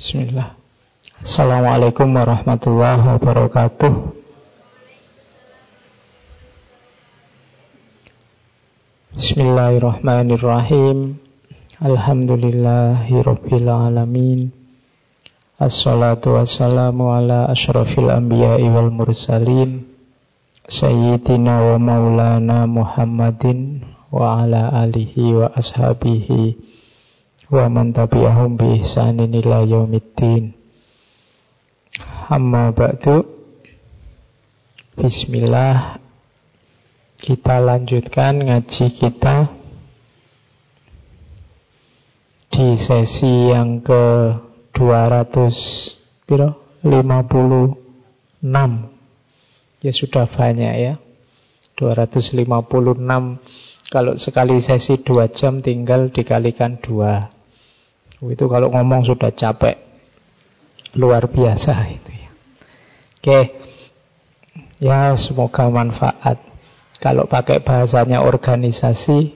Bismillah. Assalamualaikum warahmatullahi wabarakatuh. Bismillahirrahmanirrahim. Alhamdulillahirabbil alamin. Assalatu wassalamu ala asyrafil anbiya'i wal mursalin Sayyidina wa maulana Muhammadin wa ala alihi wa ashabihi wa man tabi'ahum bi ihsanin ila yaumiddin. Amma ba'du. Bismillah. Kita lanjutkan ngaji kita di sesi yang ke 200 piro? 56. Ya sudah banyak ya. 256 kalau sekali sesi 2 jam tinggal dikalikan 2 itu kalau ngomong sudah capek. Luar biasa itu ya. Oke. Ya, semoga manfaat. Kalau pakai bahasanya organisasi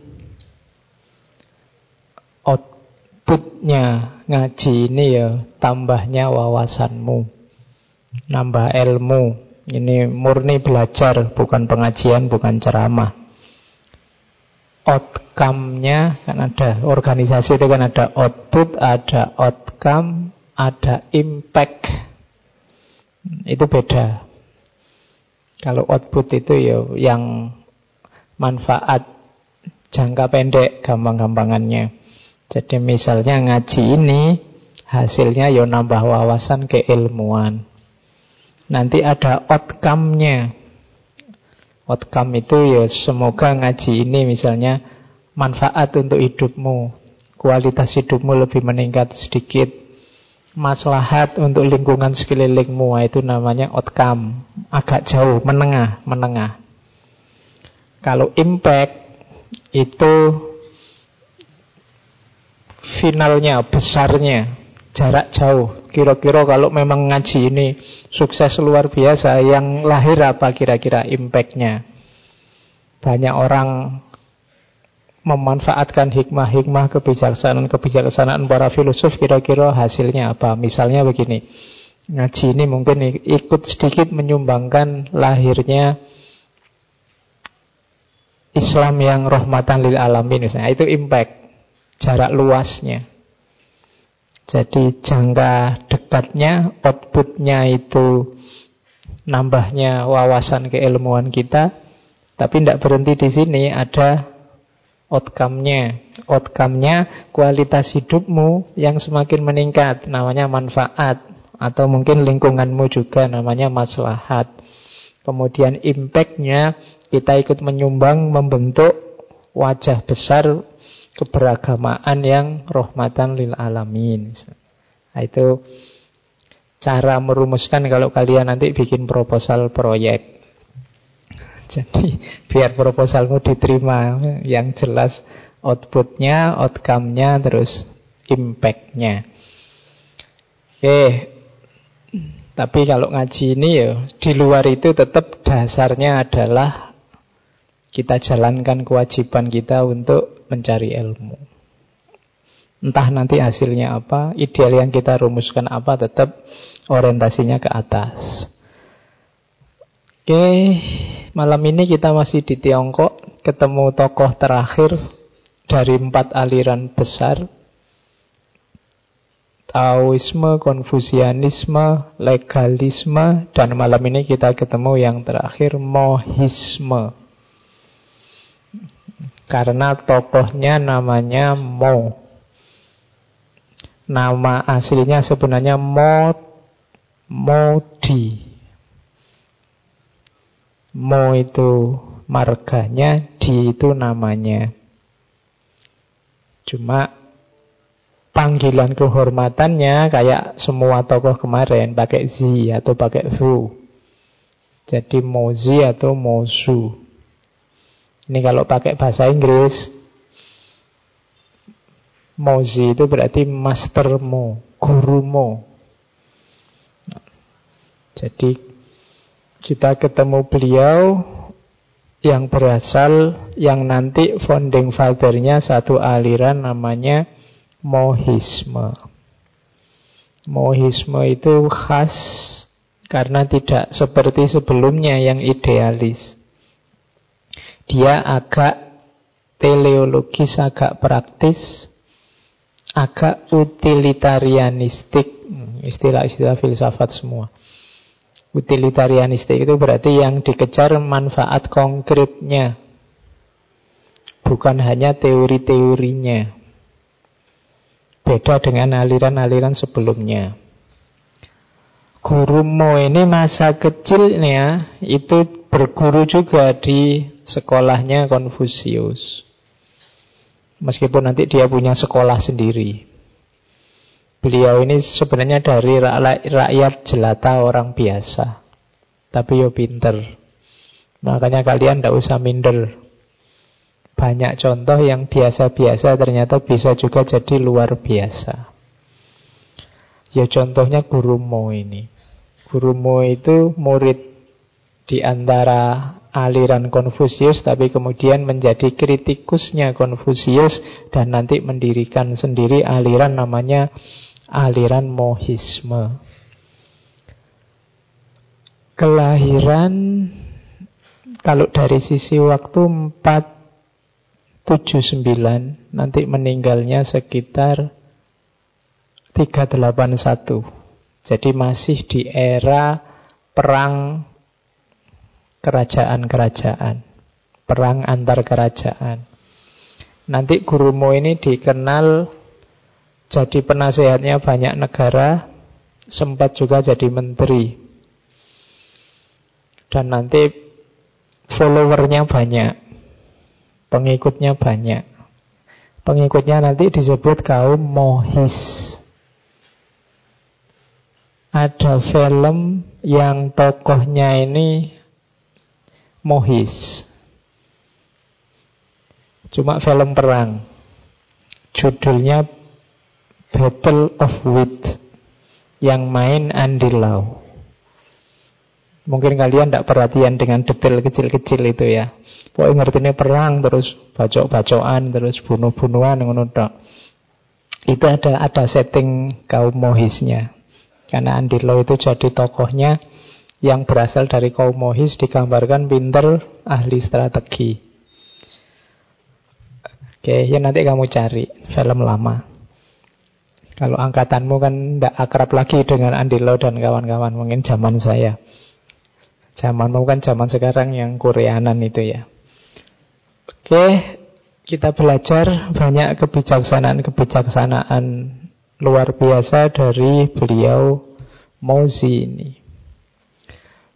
outputnya ngaji ini ya tambahnya wawasanmu. Nambah ilmu. Ini murni belajar, bukan pengajian, bukan ceramah outcome-nya kan ada organisasi itu kan ada output, ada outcome, ada impact. Itu beda. Kalau output itu ya yang manfaat jangka pendek gampang-gampangannya. Jadi misalnya ngaji ini hasilnya ya nambah wawasan keilmuan. Nanti ada outcome-nya. Outcome itu ya semoga ngaji ini misalnya manfaat untuk hidupmu. Kualitas hidupmu lebih meningkat sedikit. Maslahat untuk lingkungan sekelilingmu itu namanya outcome. Agak jauh, menengah, menengah. Kalau impact itu finalnya, besarnya, jarak jauh. Kira-kira kalau memang ngaji ini sukses luar biasa, yang lahir apa kira-kira impactnya? Banyak orang memanfaatkan hikmah-hikmah kebijaksanaan-kebijaksanaan para filosof kira-kira hasilnya apa? Misalnya begini, ngaji ini mungkin ikut sedikit menyumbangkan lahirnya Islam yang rahmatan lil alamin misalnya. Itu impact, jarak luasnya. Jadi jangka dekatnya, outputnya itu nambahnya wawasan keilmuan kita, tapi tidak berhenti di sini, ada outcome-nya. Outcome-nya kualitas hidupmu yang semakin meningkat, namanya manfaat. Atau mungkin lingkunganmu juga namanya maslahat. Kemudian impact-nya kita ikut menyumbang membentuk wajah besar keberagamaan yang rahmatan lil alamin. Nah, itu cara merumuskan kalau kalian nanti bikin proposal proyek. Jadi biar proposalmu diterima yang jelas outputnya, outcome-nya, terus impact-nya. Oke, tapi kalau ngaji ini ya di luar itu tetap dasarnya adalah kita jalankan kewajiban kita untuk mencari ilmu. Entah nanti hasilnya apa, ideal yang kita rumuskan apa, tetap orientasinya ke atas. Oke, malam ini kita masih di Tiongkok, ketemu tokoh terakhir dari empat aliran besar. Taoisme, Konfusianisme, legalisme, dan malam ini kita ketemu yang terakhir, Mohisme. Karena tokohnya namanya Mo. Nama aslinya sebenarnya Mo Modi. Mo itu marganya, Di itu namanya. Cuma panggilan kehormatannya kayak semua tokoh kemarin pakai Z atau pakai Zu. Jadi Mozi atau Mozu. Ini kalau pakai bahasa Inggris, Mozi itu berarti mastermu, gurumu. Jadi kita ketemu beliau yang berasal, yang nanti founding fathernya satu aliran namanya Mohisme. Mohisme itu khas karena tidak seperti sebelumnya yang idealis. Dia agak teleologis, agak praktis, agak utilitarianistik, istilah-istilah filsafat semua. Utilitarianistik itu berarti yang dikejar manfaat konkretnya, bukan hanya teori-teorinya. Beda dengan aliran-aliran sebelumnya. Guru Mo ini masa kecilnya itu berguru juga di sekolahnya Konfusius. Meskipun nanti dia punya sekolah sendiri. Beliau ini sebenarnya dari rakyat jelata orang biasa. Tapi yo pinter. Makanya kalian tidak usah minder. Banyak contoh yang biasa-biasa ternyata bisa juga jadi luar biasa. Ya contohnya Guru Mo ini. Guru Mo itu murid di antara aliran Konfusius tapi kemudian menjadi kritikusnya Konfusius dan nanti mendirikan sendiri aliran namanya aliran Mohisme. Kelahiran kalau dari sisi waktu 4 79 nanti meninggalnya sekitar 381 jadi masih di era perang kerajaan-kerajaan perang antar kerajaan nanti Gurumo ini dikenal jadi penasehatnya banyak negara sempat juga jadi menteri dan nanti followernya banyak Pengikutnya banyak. Pengikutnya nanti disebut kaum mohis. Ada film yang tokohnya ini mohis. Cuma film perang. Judulnya Battle of Wit. Yang main Andy Lau. Mungkin kalian tidak perhatian dengan detail kecil-kecil itu ya. Pokoknya ini perang terus bacok-bacokan terus bunuh-bunuhan ngono Itu ada ada setting kaum Mohisnya. Karena Andilo itu jadi tokohnya yang berasal dari kaum Mohis digambarkan pinter ahli strategi. Oke, ya nanti kamu cari film lama. Kalau angkatanmu kan tidak akrab lagi dengan Andilo dan kawan-kawan, mungkin zaman saya. Zamanmu kan zaman sekarang yang Koreanan itu ya. Oke, kita belajar banyak kebijaksanaan-kebijaksanaan luar biasa dari beliau Mozi ini.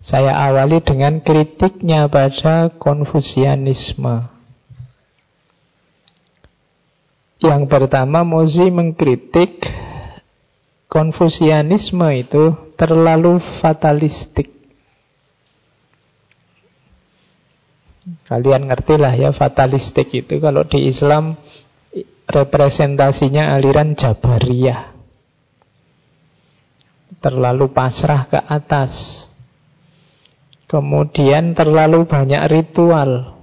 Saya awali dengan kritiknya pada Konfusianisme. Yang pertama Mozi mengkritik Konfusianisme itu terlalu fatalistik. Kalian ngerti lah ya fatalistik itu kalau di Islam representasinya aliran Jabariyah. Terlalu pasrah ke atas. Kemudian terlalu banyak ritual.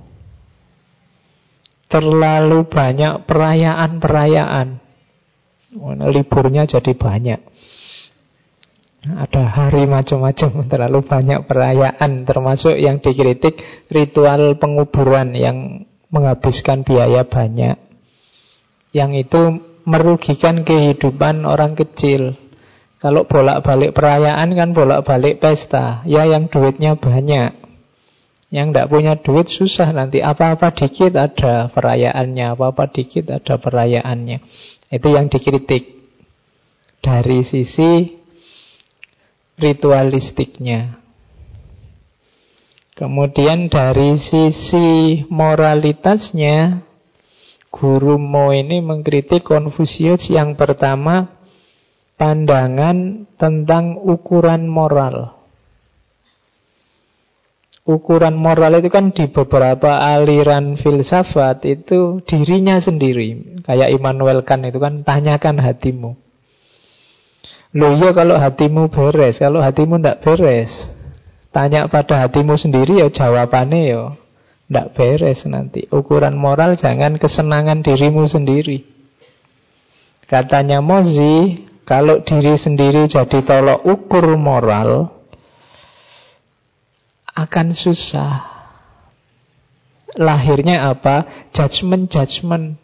Terlalu banyak perayaan-perayaan. Liburnya jadi banyak. Ada hari macam-macam, terlalu banyak perayaan, termasuk yang dikritik ritual penguburan yang menghabiskan biaya banyak. Yang itu merugikan kehidupan orang kecil. Kalau bolak-balik perayaan kan bolak-balik pesta, ya yang duitnya banyak. Yang tidak punya duit susah nanti apa-apa dikit ada perayaannya, apa-apa dikit ada perayaannya. Itu yang dikritik. Dari sisi ritualistiknya. Kemudian dari sisi moralitasnya, Guru Mo ini mengkritik Konfusius yang pertama pandangan tentang ukuran moral. Ukuran moral itu kan di beberapa aliran filsafat itu dirinya sendiri. Kayak Immanuel Kant itu kan tanyakan hatimu. Loh iya kalau hatimu beres, kalau hatimu tidak beres. Tanya pada hatimu sendiri ya jawabannya ya tidak beres nanti. Ukuran moral jangan kesenangan dirimu sendiri. Katanya Mozi, Kalau diri sendiri jadi tolok ukur moral, akan susah. Lahirnya apa? Judgment-judgment.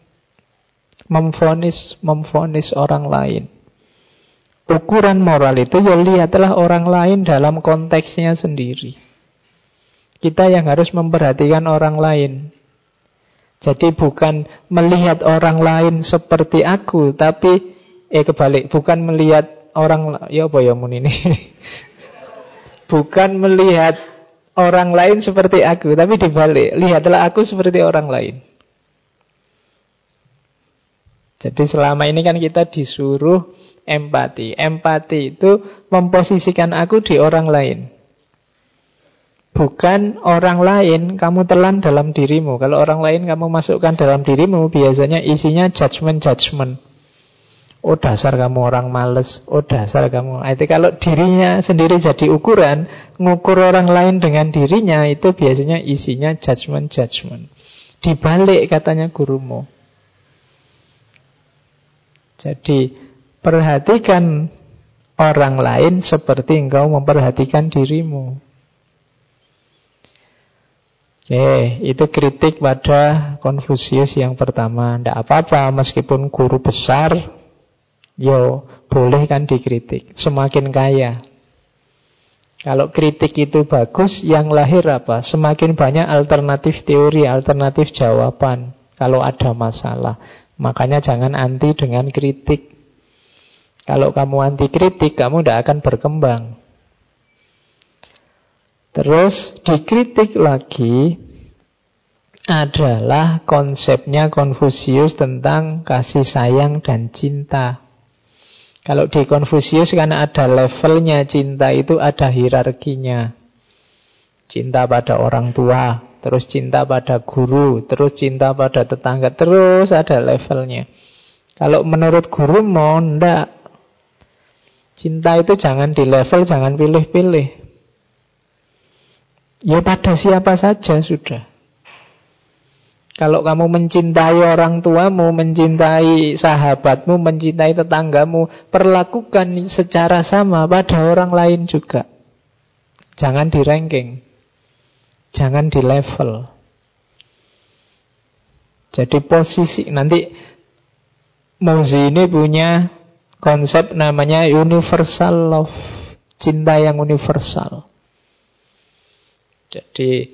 Memfonis, memfonis orang lain. Ukuran moral itu ya lihatlah orang lain dalam konteksnya sendiri. Kita yang harus memperhatikan orang lain. Jadi bukan melihat orang lain seperti aku, tapi eh kebalik, bukan melihat orang ya apa ya ini. bukan melihat orang lain seperti aku, tapi dibalik, lihatlah aku seperti orang lain. Jadi selama ini kan kita disuruh empati. Empati itu memposisikan aku di orang lain. Bukan orang lain kamu telan dalam dirimu. Kalau orang lain kamu masukkan dalam dirimu, biasanya isinya judgment-judgment. Oh dasar kamu orang males, oh dasar kamu. Ah, itu kalau dirinya sendiri jadi ukuran, ngukur orang lain dengan dirinya, itu biasanya isinya judgment-judgment. Dibalik katanya gurumu. Jadi perhatikan orang lain seperti engkau memperhatikan dirimu. Oke, itu kritik pada Konfusius yang pertama. Tidak apa-apa, meskipun guru besar, yo boleh kan dikritik. Semakin kaya. Kalau kritik itu bagus, yang lahir apa? Semakin banyak alternatif teori, alternatif jawaban. Kalau ada masalah. Makanya jangan anti dengan kritik. Kalau kamu anti kritik, kamu tidak akan berkembang. Terus dikritik lagi adalah konsepnya Konfusius tentang kasih sayang dan cinta. Kalau di Konfusius karena ada levelnya cinta itu ada hierarkinya. Cinta pada orang tua, terus cinta pada guru, terus cinta pada tetangga, terus ada levelnya. Kalau menurut guru mau ndak, cinta itu jangan di level, jangan pilih-pilih. Ya pada siapa saja sudah. Kalau kamu mencintai orang tuamu, mencintai sahabatmu, mencintai tetanggamu, perlakukan secara sama pada orang lain juga. Jangan di ranking. Jangan di level. Jadi posisi nanti Mozi ini punya konsep namanya universal love. Cinta yang universal. Jadi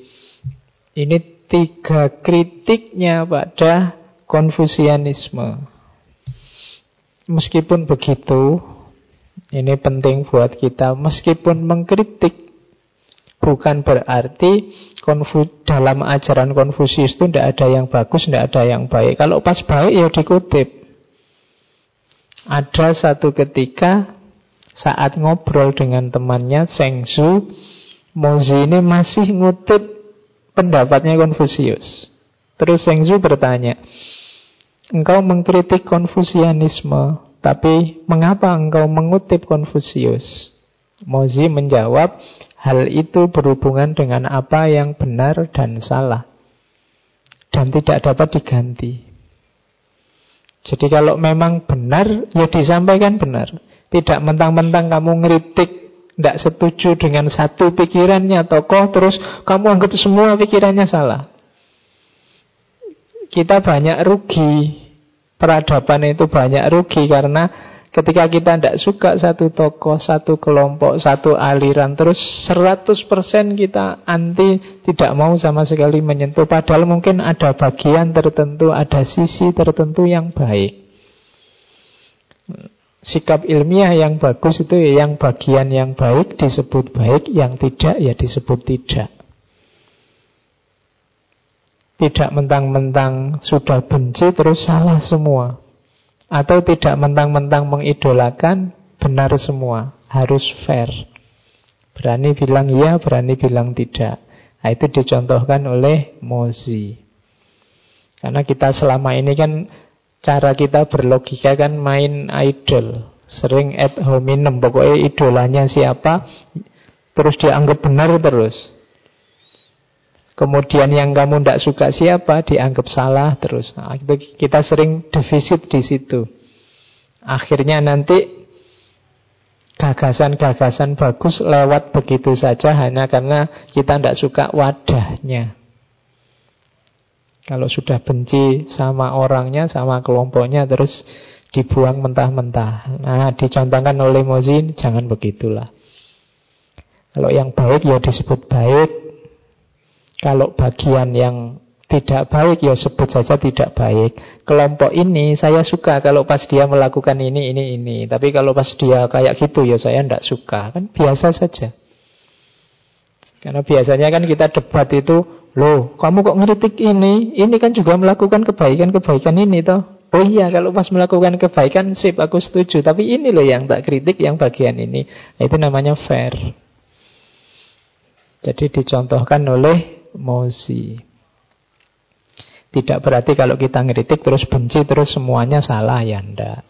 ini tiga kritiknya pada konfusianisme. Meskipun begitu, ini penting buat kita, meskipun mengkritik bukan berarti konfu dalam ajaran Konfusius itu tidak ada yang bagus, tidak ada yang baik. Kalau pas baik ya dikutip. Ada satu ketika saat ngobrol dengan temannya Seng Su, Mozi ini masih ngutip pendapatnya Konfusius. Terus Zheng Zhu bertanya, engkau mengkritik Konfusianisme, tapi mengapa engkau mengutip Konfusius? Mozi menjawab, hal itu berhubungan dengan apa yang benar dan salah. Dan tidak dapat diganti. Jadi kalau memang benar, ya disampaikan benar. Tidak mentang-mentang kamu ngeritik tidak setuju dengan satu pikirannya tokoh terus kamu anggap semua pikirannya salah. Kita banyak rugi. Peradaban itu banyak rugi karena ketika kita tidak suka satu tokoh, satu kelompok, satu aliran terus 100% kita anti tidak mau sama sekali menyentuh padahal mungkin ada bagian tertentu, ada sisi tertentu yang baik sikap ilmiah yang bagus itu ya yang bagian yang baik disebut baik, yang tidak ya disebut tidak. Tidak mentang-mentang sudah benci terus salah semua. Atau tidak mentang-mentang mengidolakan benar semua. Harus fair. Berani bilang iya, berani bilang tidak. Nah, itu dicontohkan oleh Mozi. Karena kita selama ini kan cara kita berlogika kan main idol. Sering ad hominem. Pokoknya idolanya siapa, terus dianggap benar terus. Kemudian yang kamu tidak suka siapa, dianggap salah terus. Nah, kita sering defisit di situ. Akhirnya nanti gagasan-gagasan bagus lewat begitu saja hanya karena kita tidak suka wadahnya. Kalau sudah benci sama orangnya, sama kelompoknya, terus dibuang mentah-mentah. Nah, dicontohkan oleh Mozi, jangan begitulah. Kalau yang baik ya disebut baik. Kalau bagian yang tidak baik ya sebut saja tidak baik. Kelompok ini saya suka kalau pas dia melakukan ini, ini, ini. Tapi kalau pas dia kayak gitu ya saya tidak suka. Kan biasa saja. Karena biasanya kan kita debat itu, loh kamu kok ngeritik ini? Ini kan juga melakukan kebaikan-kebaikan ini toh. Oh iya kalau pas melakukan kebaikan sip aku setuju. Tapi ini loh yang tak kritik yang bagian ini. Nah, itu namanya fair. Jadi dicontohkan oleh Mozi. Tidak berarti kalau kita ngeritik terus benci terus semuanya salah ya ndak.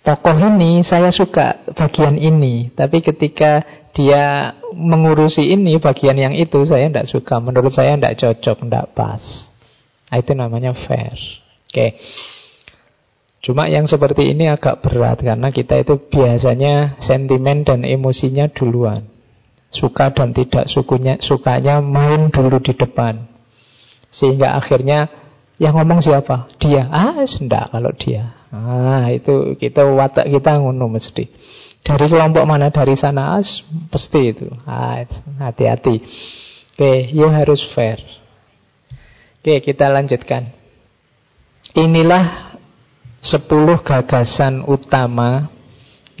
Tokoh ini saya suka bagian ini, tapi ketika dia mengurusi ini bagian yang itu saya tidak suka. Menurut saya tidak cocok, tidak pas. Nah, itu namanya fair. Oke. Cuma yang seperti ini agak berat karena kita itu biasanya sentimen dan emosinya duluan. Suka dan tidak sukunya, sukanya main dulu di depan. Sehingga akhirnya yang ngomong siapa? Dia. Ah, sendak kalau dia. Ah, itu kita watak kita ngono mesti. Dari kelompok mana? Dari sana as, pasti itu. Ah, hati-hati. Oke, you harus fair. Oke, kita lanjutkan. Inilah 10 gagasan utama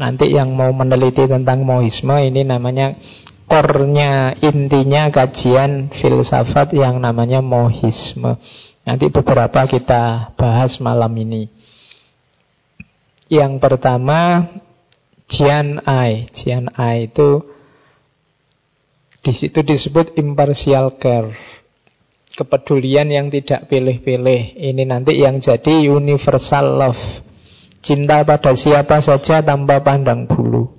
Nanti yang mau meneliti tentang mohisme ini namanya core-nya, intinya kajian filsafat yang namanya mohisme. Nanti beberapa kita bahas malam ini. Yang pertama Jian Ai. Jian Ai itu di situ disebut impartial care. Kepedulian yang tidak pilih-pilih. Ini nanti yang jadi universal love. Cinta pada siapa saja tanpa pandang bulu.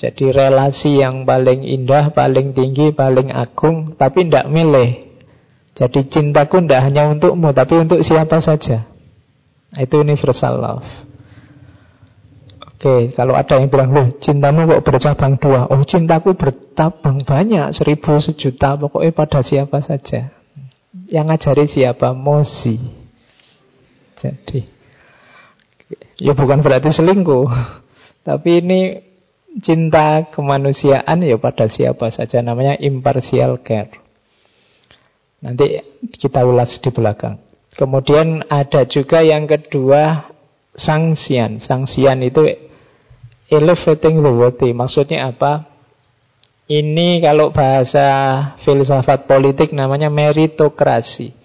Jadi relasi yang paling indah, paling tinggi, paling agung, tapi tidak milih. Jadi cintaku tidak hanya untukmu, tapi untuk siapa saja. Itu universal love. Oke, kalau ada yang bilang, loh cintamu kok bercabang dua? Oh cintaku bertabang banyak, seribu, sejuta, pokoknya pada siapa saja. Yang ngajari siapa? Mosi. Jadi, ya bukan berarti selingkuh. Tapi ini cinta kemanusiaan ya pada siapa saja. Namanya impartial care. Nanti kita ulas di belakang. Kemudian ada juga yang kedua sanksian. Sanksian itu elevating the worthy. Maksudnya apa? Ini kalau bahasa filsafat politik namanya meritokrasi.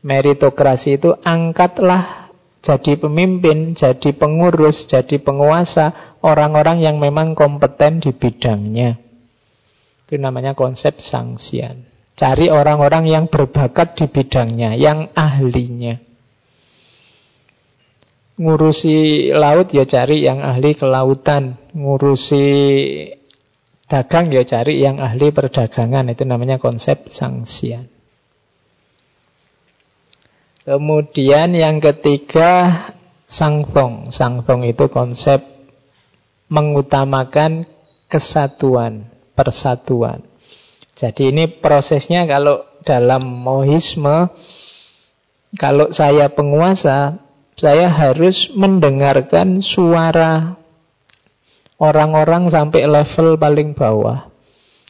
Meritokrasi itu angkatlah jadi pemimpin, jadi pengurus, jadi penguasa orang-orang yang memang kompeten di bidangnya. Itu namanya konsep sanksian. Cari orang-orang yang berbakat di bidangnya, yang ahlinya. Ngurusi laut ya cari yang ahli kelautan. Ngurusi dagang ya cari yang ahli perdagangan. Itu namanya konsep sanksian. Kemudian yang ketiga sangtong. Sangtong itu konsep mengutamakan kesatuan, persatuan. Jadi ini prosesnya kalau dalam mohisme, kalau saya penguasa, saya harus mendengarkan suara orang-orang sampai level paling bawah.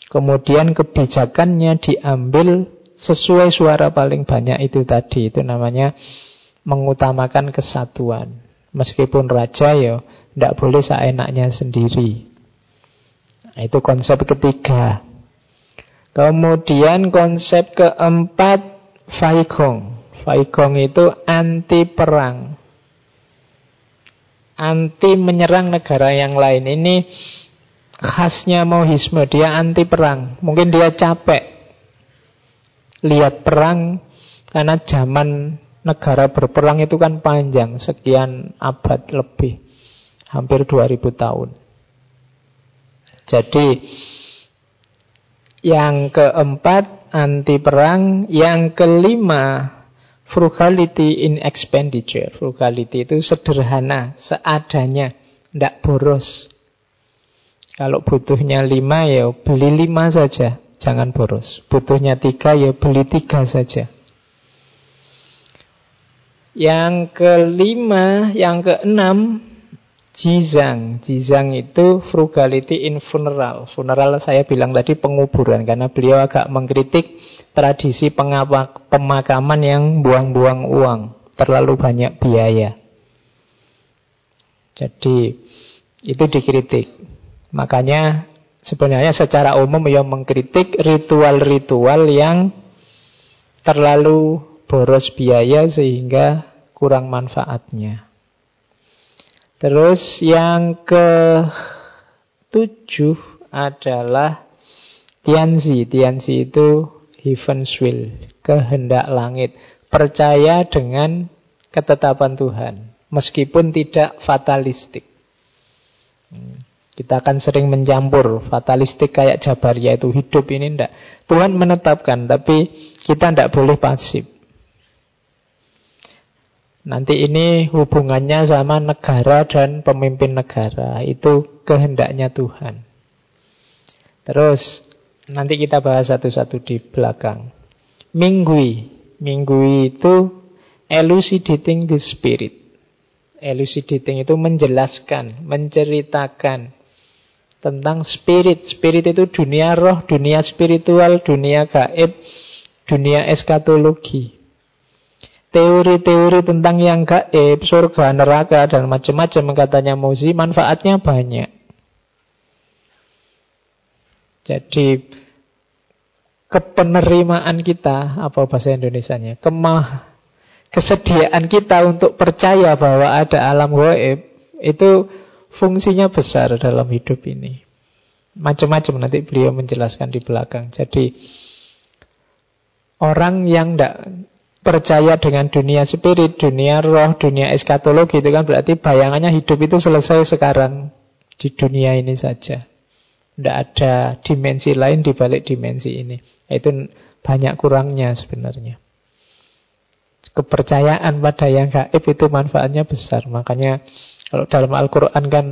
Kemudian kebijakannya diambil sesuai suara paling banyak itu tadi. Itu namanya mengutamakan kesatuan. Meskipun raja ya tidak boleh seenaknya sendiri. Nah, itu konsep ketiga. Kemudian konsep keempat Faikong. Faikong itu anti perang. Anti menyerang negara yang lain. Ini khasnya Mohisme. Dia anti perang. Mungkin dia capek lihat perang karena zaman negara berperang itu kan panjang, sekian abad lebih. Hampir 2000 tahun. Jadi yang keempat, anti perang. Yang kelima, frugality in expenditure. Frugality itu sederhana, seadanya, tidak boros. Kalau butuhnya lima ya beli lima saja, jangan boros. Butuhnya tiga ya beli tiga saja. Yang kelima, yang keenam, jizang. Jizang itu frugality in funeral. Funeral saya bilang tadi penguburan karena beliau agak mengkritik tradisi pemakaman yang buang-buang uang, terlalu banyak biaya. Jadi itu dikritik. Makanya sebenarnya secara umum ya mengkritik ritual-ritual yang terlalu boros biaya sehingga kurang manfaatnya. Terus yang ke tujuh adalah Tianzi. Tianzi itu heaven's will, kehendak langit. Percaya dengan ketetapan Tuhan, meskipun tidak fatalistik. Hmm. Kita akan sering mencampur fatalistik kayak Jabaria itu hidup ini ndak. Tuhan menetapkan tapi kita ndak boleh pasif. Nanti ini hubungannya sama negara dan pemimpin negara. Itu kehendaknya Tuhan. Terus nanti kita bahas satu-satu di belakang. Minggui. Minggui itu elucidating the spirit. Elucidating itu menjelaskan, menceritakan tentang spirit. Spirit itu dunia roh, dunia spiritual, dunia gaib, dunia eskatologi. Teori-teori tentang yang gaib, surga, neraka, dan macam-macam katanya Mozi, manfaatnya banyak. Jadi kepenerimaan kita, apa bahasa Indonesia-nya? Kemah, kesediaan kita untuk percaya bahwa ada alam gaib, itu fungsinya besar dalam hidup ini. Macam-macam nanti beliau menjelaskan di belakang. Jadi orang yang tidak percaya dengan dunia spirit, dunia roh, dunia eskatologi itu kan berarti bayangannya hidup itu selesai sekarang di dunia ini saja. Tidak ada dimensi lain di balik dimensi ini. Itu banyak kurangnya sebenarnya. Kepercayaan pada yang gaib itu manfaatnya besar. Makanya kalau dalam Al-Quran kan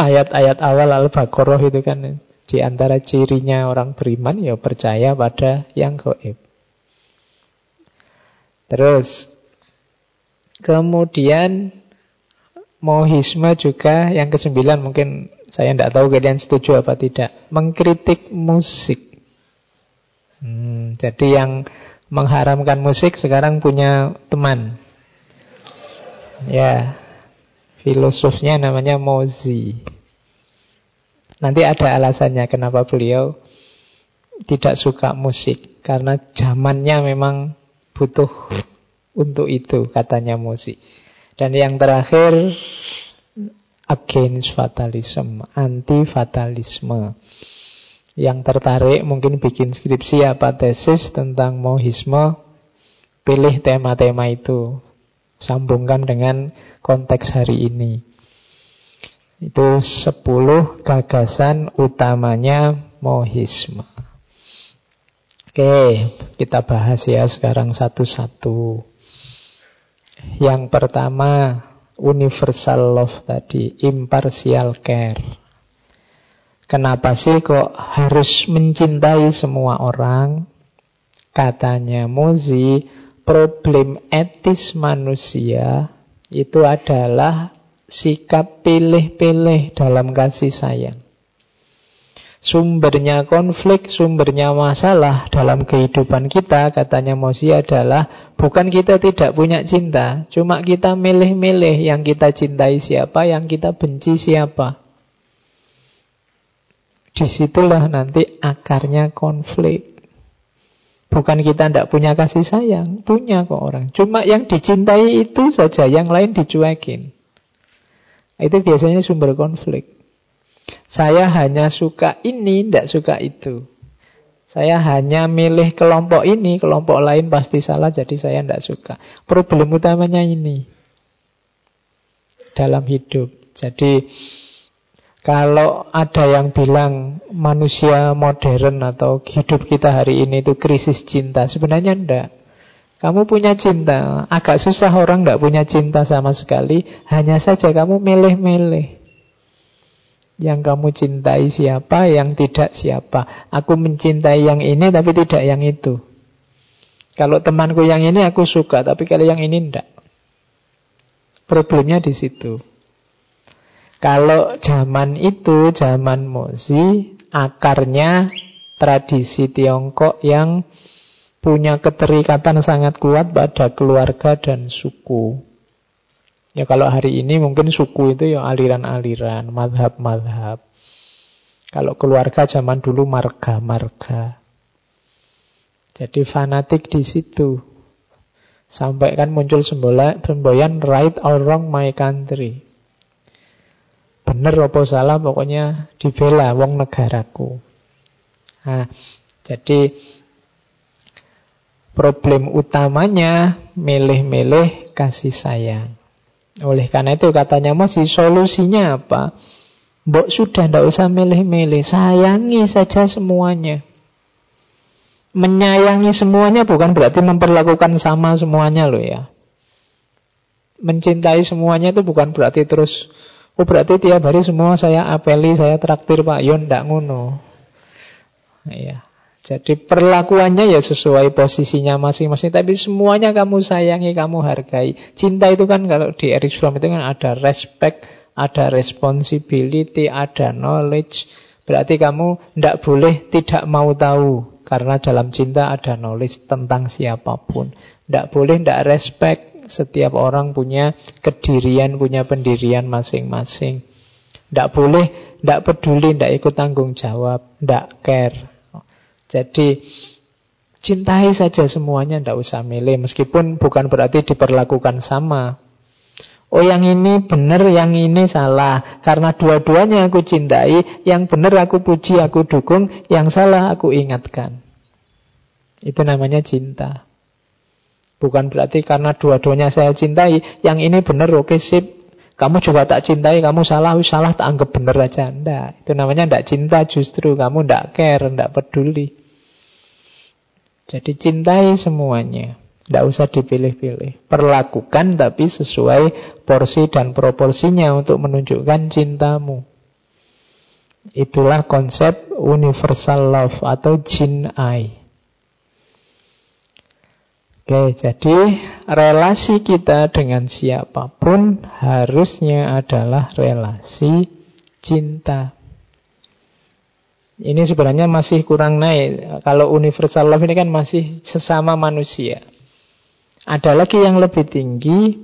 ayat-ayat awal Al-Baqarah itu kan di antara cirinya orang beriman ya percaya pada yang goib. Terus kemudian mohisme juga yang kesembilan mungkin saya tidak tahu kalian setuju apa tidak. Mengkritik musik. Hmm, jadi yang mengharamkan musik sekarang punya teman. Ya, Filosofnya namanya Mozi. Nanti ada alasannya kenapa beliau tidak suka musik. Karena zamannya memang butuh untuk itu, katanya Mozi. Dan yang terakhir, against fatalism, anti-fatalisme. Yang tertarik mungkin bikin skripsi apa tesis tentang mohisme, pilih tema-tema itu. Sambungkan dengan konteks hari ini. Itu sepuluh gagasan utamanya mohisme. Oke, kita bahas ya sekarang satu-satu. Yang pertama, universal love tadi, impartial care. Kenapa sih kok harus mencintai semua orang? Katanya Mozi, problem etis manusia itu adalah sikap pilih-pilih dalam kasih sayang. Sumbernya konflik, sumbernya masalah dalam kehidupan kita, katanya Mosi adalah bukan kita tidak punya cinta, cuma kita milih-milih yang kita cintai siapa, yang kita benci siapa. Di situlah nanti akarnya konflik. Bukan kita tidak punya kasih sayang, punya kok orang. Cuma yang dicintai itu saja, yang lain dicuekin. Itu biasanya sumber konflik. Saya hanya suka ini, tidak suka itu. Saya hanya milih kelompok ini, kelompok lain pasti salah, jadi saya tidak suka. Problem utamanya ini dalam hidup. Jadi kalau ada yang bilang manusia modern atau hidup kita hari ini itu krisis cinta, sebenarnya enggak. Kamu punya cinta, agak susah orang enggak punya cinta sama sekali, hanya saja kamu milih-milih. Yang kamu cintai siapa, yang tidak siapa. Aku mencintai yang ini tapi tidak yang itu. Kalau temanku yang ini aku suka, tapi kalau yang ini tidak. Problemnya di situ. Kalau zaman itu, zaman Mozi, akarnya tradisi Tiongkok yang punya keterikatan sangat kuat pada keluarga dan suku. Ya kalau hari ini mungkin suku itu ya aliran-aliran, madhab-madhab. Kalau keluarga zaman dulu marga-marga. Jadi fanatik di situ. Sampai kan muncul semboyan right or wrong my country. Bener apa salah pokoknya dibela wong negaraku. Nah, jadi problem utamanya milih-milih kasih sayang. Oleh karena itu katanya masih solusinya apa? Mbok sudah ndak usah milih-milih, sayangi saja semuanya. Menyayangi semuanya bukan berarti memperlakukan sama semuanya loh ya. Mencintai semuanya itu bukan berarti terus Oh berarti tiap hari semua saya apeli, saya traktir Pak Yon, ndak ngono. Ya. Jadi perlakuannya ya sesuai posisinya masing-masing. Tapi semuanya kamu sayangi, kamu hargai. Cinta itu kan kalau di Fromm itu kan ada respect Ada responsibility, ada knowledge. Berarti kamu tidak boleh tidak mau tahu. Karena dalam cinta ada knowledge tentang siapa pun. Tidak boleh tidak respect. Setiap orang punya kedirian, punya pendirian masing-masing. Tidak boleh, tidak peduli, tidak ikut tanggung jawab, tidak care. Jadi cintai saja semuanya, tidak usah milih. Meskipun bukan berarti diperlakukan sama. Oh yang ini benar, yang ini salah. Karena dua-duanya aku cintai, yang benar aku puji, aku dukung, yang salah aku ingatkan. Itu namanya cinta. Bukan berarti karena dua-duanya saya cintai, yang ini benar oke sip. Kamu juga tak cintai, kamu salah, salah tak anggap benar aja. Enggak, itu namanya enggak cinta justru. Kamu enggak care, enggak peduli. Jadi cintai semuanya. Tidak usah dipilih-pilih. Perlakukan tapi sesuai porsi dan proporsinya untuk menunjukkan cintamu. Itulah konsep universal love atau jin ai. Oke, jadi relasi kita dengan siapa pun harusnya adalah relasi cinta. Ini sebenarnya masih kurang naik. Kalau universal love ini kan masih sesama manusia. Ada lagi yang lebih tinggi,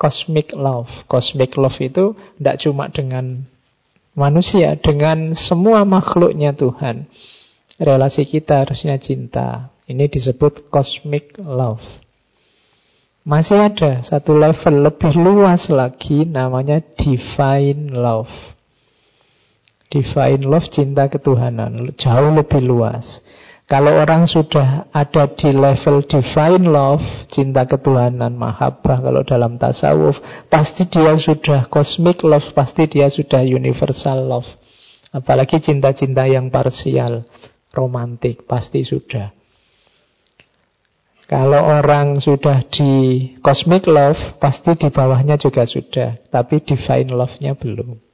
cosmic love. Cosmic love itu tidak cuma dengan manusia, dengan semua makhluknya Tuhan. Relasi kita harusnya cinta. Ini disebut cosmic love. Masih ada satu level lebih luas lagi namanya divine love. Divine love cinta ketuhanan jauh lebih luas. Kalau orang sudah ada di level divine love, cinta ketuhanan, mahabbah kalau dalam tasawuf, pasti dia sudah cosmic love, pasti dia sudah universal love. Apalagi cinta-cinta yang parsial, romantik, pasti sudah. Kalau orang sudah di cosmic love, pasti di bawahnya juga sudah. Tapi divine love-nya belum.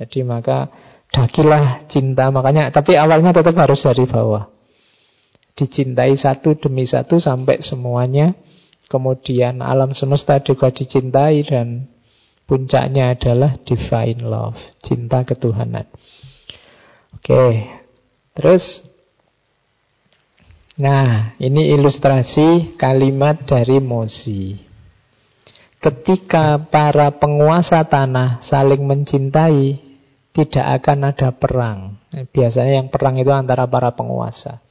Jadi maka dakilah cinta. Makanya, tapi awalnya tetap harus dari bawah. Dicintai satu demi satu sampai semuanya. Kemudian alam semesta juga dicintai dan puncaknya adalah divine love. Cinta ketuhanan. Oke, terus Nah, ini ilustrasi kalimat dari Mozi. Ketika para penguasa tanah saling mencintai, tidak akan ada perang. Biasanya yang perang itu antara para penguasa.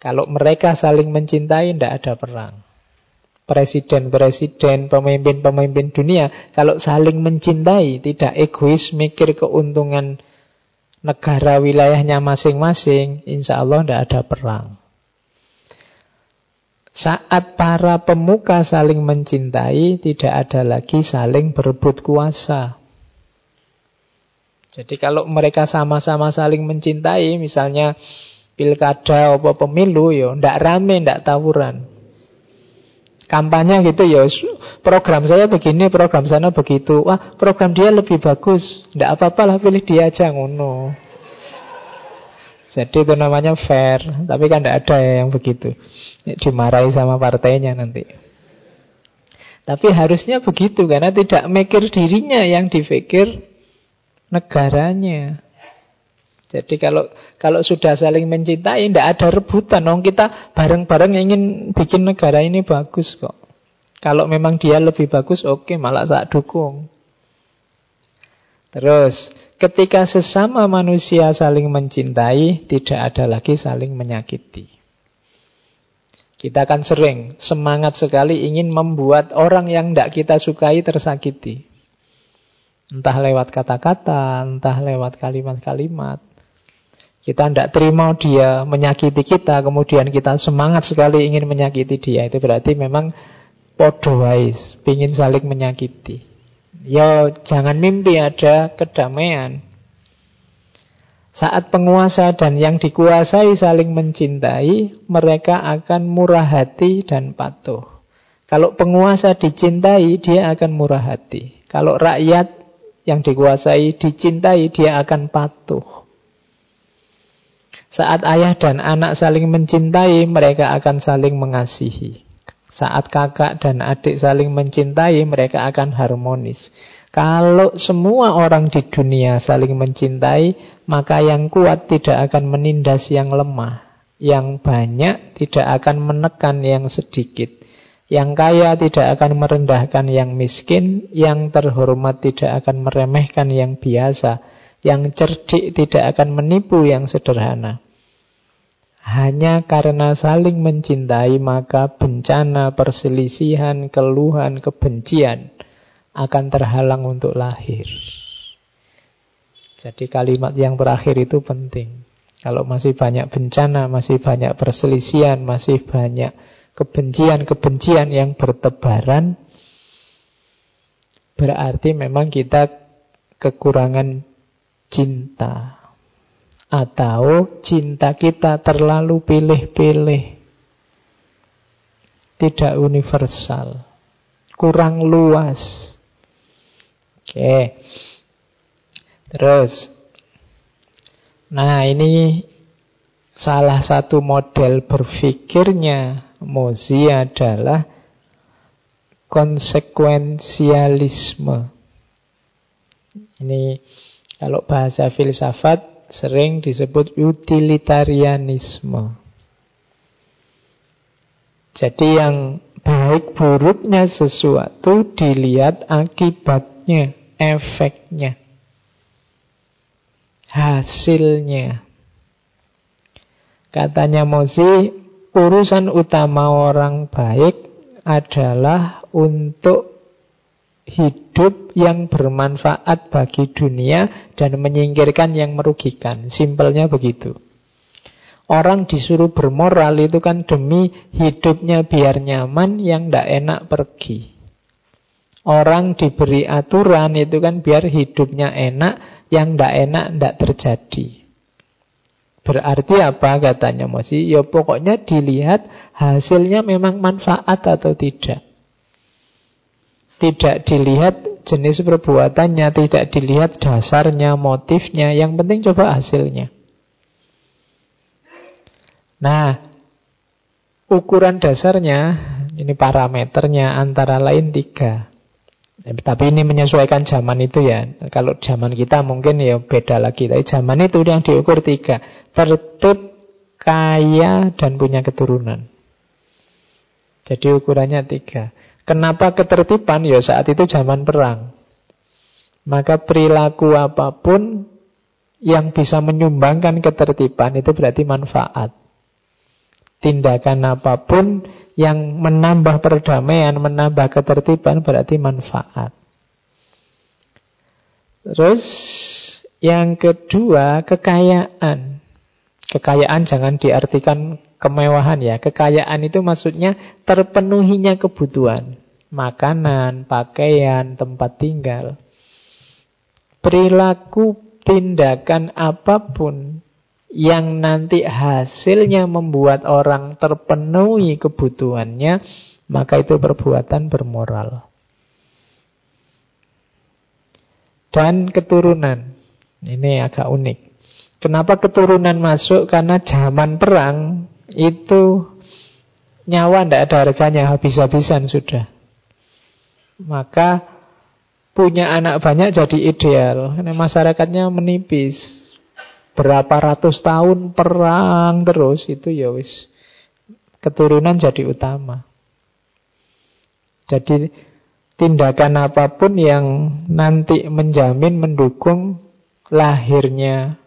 Kalau mereka saling mencintai, tidak ada perang. Presiden-presiden, pemimpin-pemimpin dunia, kalau saling mencintai, tidak egois mikir keuntungan negara wilayahnya masing-masing, insya Allah tidak ada perang. Saat para pemuka saling mencintai, tidak ada lagi saling berebut kuasa. Jadi kalau mereka sama-sama saling mencintai, misalnya pilkada atau pemilu, ya tidak rame, tidak tawuran. Kampanye gitu ya program saya begini, program sana begitu. Wah, program dia lebih bagus. Tidak apa-apa lah pilih dia aja ngono. Jadi itu namanya fair, tapi kan tidak ada ya yang begitu. Dimarahi sama partainya nanti. Tapi harusnya begitu karena tidak mikir dirinya yang dipikir negaranya. Jadi kalau kalau sudah saling mencintai, tidak ada rebutan. Dong kita bareng-bareng ingin bikin negara ini bagus kok. Kalau memang dia lebih bagus, oke, okay, malah saya dukung. Terus, ketika sesama manusia saling mencintai, tidak ada lagi saling menyakiti. Kita akan sering semangat sekali ingin membuat orang yang tidak kita sukai tersakiti. Entah lewat kata-kata, entah lewat kalimat-kalimat. Kita tidak terima dia menyakiti kita, kemudian kita semangat sekali ingin menyakiti dia. Itu berarti memang podoais, ingin saling menyakiti. Ya jangan mimpi ada kedamaian. Saat penguasa dan yang dikuasai saling mencintai, mereka akan murah hati dan patuh. Kalau penguasa dicintai, dia akan murah hati. Kalau rakyat yang dikuasai dicintai, dia akan patuh. Saat ayah dan anak saling mencintai, mereka akan saling mengasihi. Saat kakak dan adik saling mencintai, mereka akan harmonis. Kalau semua orang di dunia saling mencintai, maka yang kuat tidak akan menindas yang lemah. Yang banyak tidak akan menekan yang sedikit. Yang kaya tidak akan merendahkan yang miskin, yang terhormat tidak akan meremehkan yang biasa yang cerdik tidak akan menipu yang sederhana. Hanya karena saling mencintai maka bencana, perselisihan, keluhan, kebencian akan terhalang untuk lahir. Jadi kalimat yang terakhir itu penting. Kalau masih banyak bencana, masih banyak perselisihan, masih banyak kebencian-kebencian yang bertebaran, berarti memang kita kekurangan cinta. Atau cinta kita terlalu pilih-pilih. Tidak universal. Kurang luas. Oke. Terus. Nah ini salah satu model berpikirnya Mozi adalah konsekuensialisme. Ini kalau bahasa filsafat sering disebut utilitarianisme. Jadi yang baik buruknya sesuatu dilihat akibatnya, efeknya, hasilnya. Katanya Mozi, urusan utama orang baik adalah untuk hidup yang bermanfaat bagi dunia dan menyingkirkan yang merugikan. Simpelnya begitu. Orang disuruh bermoral itu kan demi hidupnya biar nyaman, yang tidak enak pergi. Orang diberi aturan itu kan biar hidupnya enak, yang tidak enak tidak terjadi. Berarti apa katanya Mosi? Ya pokoknya dilihat hasilnya memang manfaat atau tidak. Tidak dilihat jenis perbuatannya, tidak dilihat dasarnya, motifnya. Yang penting coba hasilnya. Nah, ukuran dasarnya, ini parameternya antara lain tiga. Eh, tapi ini menyesuaikan zaman itu ya. Kalau zaman kita mungkin ya beda lagi. Tapi zaman itu yang diukur tiga. Tertib, kaya, dan punya keturunan. Jadi ukurannya tiga. Kenapa ketertiban? Ya saat itu zaman perang. Maka perilaku apa pun yang bisa menyumbangkan ketertiban itu berarti manfaat. Tindakan apa pun yang menambah perdamaian, menambah ketertiban berarti manfaat. Terus yang kedua kekayaan. Kekayaan jangan diartikan kemewahan ya. Kekayaan itu maksudnya terpenuhinya kebutuhan. Makanan, pakaian, tempat tinggal. Perilaku tindakan apa pun yang nanti hasilnya membuat orang terpenuhi kebutuhannya, maka itu perbuatan bermoral. Dan keturunan. Ini agak unik. Kenapa keturunan masuk? Karena zaman perang itu nyawa tidak ada harganya, habis-habisan sudah. Maka punya anak banyak jadi ideal. Karena masyarakatnya menipis. Berapa ratus tahun perang terus itu ya wis keturunan jadi utama. Jadi tindakan apa pun yang nanti menjamin mendukung lahirnya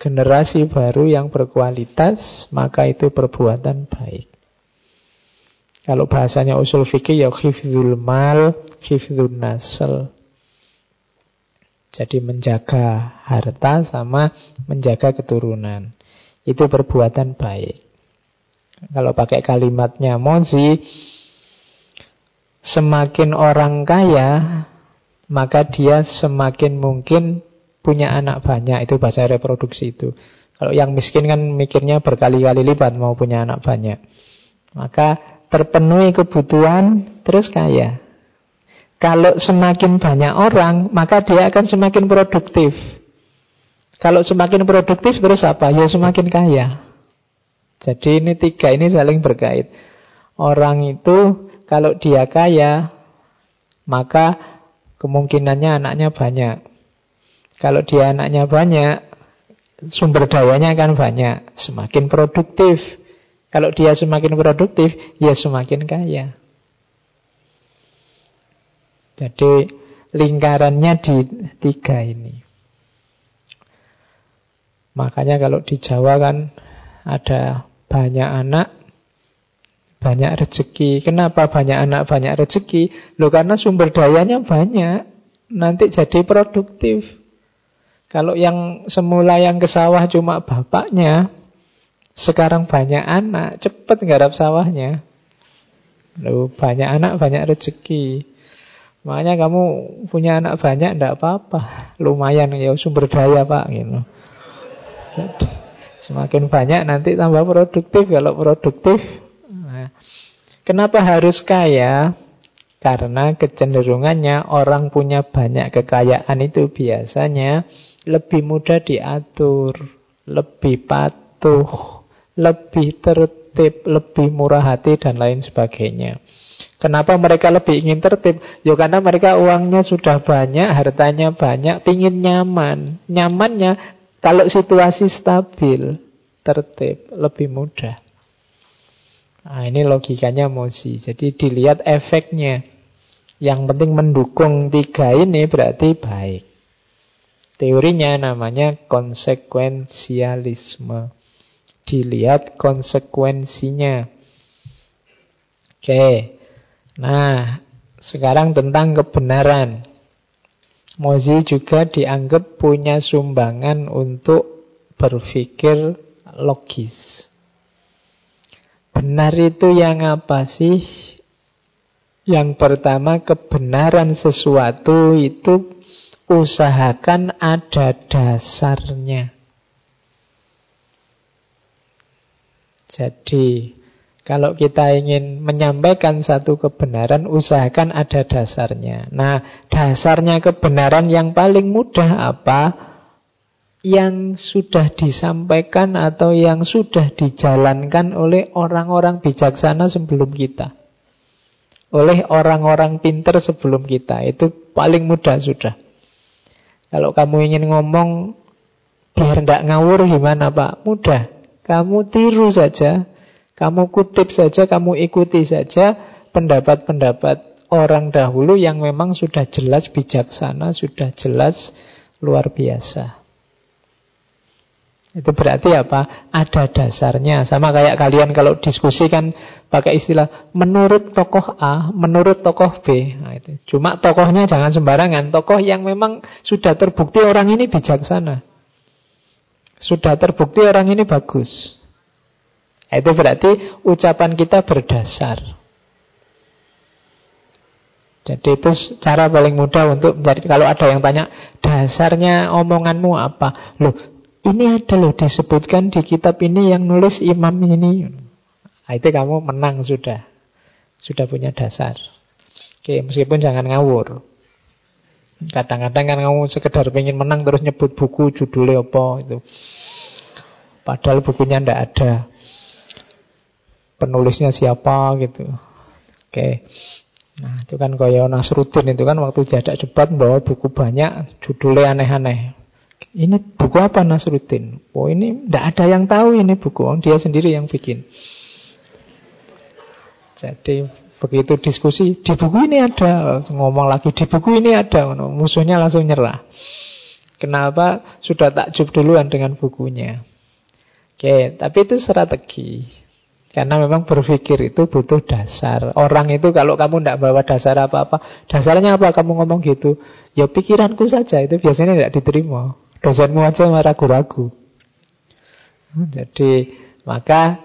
generasi baru yang berkualitas, maka itu perbuatan baik. Kalau bahasanya usul fikih ya khifzul mal, khifzul nasl. Jadi menjaga harta sama menjaga keturunan. Itu perbuatan baik. Kalau pakai kalimatnya Mozi, Semakin orang kaya, maka dia semakin mungkin punya anak banyak. Itu bahasa reproduksi itu. Kalau yang miskin kan mikirnya berkali-kali lipat mau punya anak banyak. Maka terpenuhi kebutuhan, terus kaya. Kalau semakin banyak orang, maka dia akan semakin produktif. Kalau semakin produktif, terus apa? Ya semakin kaya. Jadi ini tiga ini saling berkait. Orang itu kalau dia kaya, maka kemungkinannya anaknya banyak. Kalau dia anaknya banyak, sumber dayanya akan banyak, semakin produktif. Kalau dia semakin produktif, ya semakin kaya. Jadi lingkarannya di tiga ini. Makanya kalau di Jawa kan ada banyak anak, banyak rezeki. Kenapa banyak anak, banyak rezeki? Loh karena sumber dayanya banyak. Nanti jadi produktif. Kalau yang semula yang ke sawah cuma bapaknya, sekarang banyak anak, cepat garap sawahnya. Loh, banyak anak, banyak rezeki. Makanya kamu punya anak banyak, enggak apa-apa. Lumayan ya sumber daya pak. Gitu. Semakin banyak nanti tambah produktif. Kalau produktif Kenapa harus kaya? Karena kecenderungannya orang punya banyak kekayaan itu biasanya lebih mudah diatur, lebih patuh, lebih tertib, lebih murah hati dan lain sebagainya. Kenapa mereka lebih ingin tertib? Ya karena mereka uangnya sudah banyak, hartanya banyak, pingin nyaman. Nyamannya kalau situasi stabil, tertib, lebih mudah. Nah, ini logikanya mozi. Jadi dilihat efeknya. Yang penting mendukung tiga ini berarti baik. Teorinya namanya konsekuensialisme. Dilihat konsekuensinya. Oke. Nah, sekarang tentang kebenaran. Mozi juga dianggap punya sumbangan untuk berpikir logis. Benar itu yang apa sih? Yang pertama kebenaran sesuatu itu usahakan ada dasarnya. Jadi kalau kita ingin menyampaikan satu kebenaran, usahakan ada dasarnya. Nah, dasarnya kebenaran yang paling mudah apa? yang sudah disampaikan atau yang sudah dijalankan oleh orang-orang bijaksana sebelum kita. Oleh orang-orang pinter sebelum kita. Itu paling mudah sudah. Kalau kamu ingin ngomong biar tidak ngawur gimana Pak? Mudah. Kamu tiru saja. Kamu kutip saja, kamu ikuti saja pendapat-pendapat orang dahulu yang memang sudah jelas bijaksana, sudah jelas luar biasa. Itu berarti apa? Ada dasarnya. Sama kayak kalian kalau diskusi kan pakai istilah menurut tokoh A, menurut tokoh B. Nah, itu. Cuma tokohnya jangan sembarangan. Tokoh yang memang sudah terbukti orang ini bijaksana. Sudah terbukti orang ini bagus. Nah, itu berarti ucapan kita berdasar. Jadi itu cara paling mudah untuk mencari. Kalau ada yang tanya, dasarnya omonganmu apa? Loh, ini ada loh disebutkan di kitab ini yang nulis imam ini. Nah, itu kamu menang sudah. Sudah punya dasar. Oke, meskipun jangan ngawur. Kadang-kadang kan kamu sekedar pengen menang terus nyebut buku judulnya apa itu. Padahal bukunya ndak ada. Penulisnya siapa gitu. Oke. Nah, itu kan kaya Nasruddin itu kan waktu jadak cepat bawa buku banyak, judulnya aneh-aneh. Ini buku apa Nasruddin? Oh ini ndak ada yang tahu ini buku, dia sendiri yang bikin. Jadi begitu diskusi, di buku ini ada, ngomong lagi di buku ini ada, musuhnya langsung nyerah. Kenapa? Sudah takjub duluan dengan bukunya. Oke, tapi itu strategi. Karena memang berpikir itu butuh dasar. Orang itu kalau kamu tidak bawa dasar apa-apa, dasarnya apa kamu ngomong gitu? Ya pikiranku saja, itu biasanya tidak diterima. Dosenmu aja ragu-ragu. Jadi maka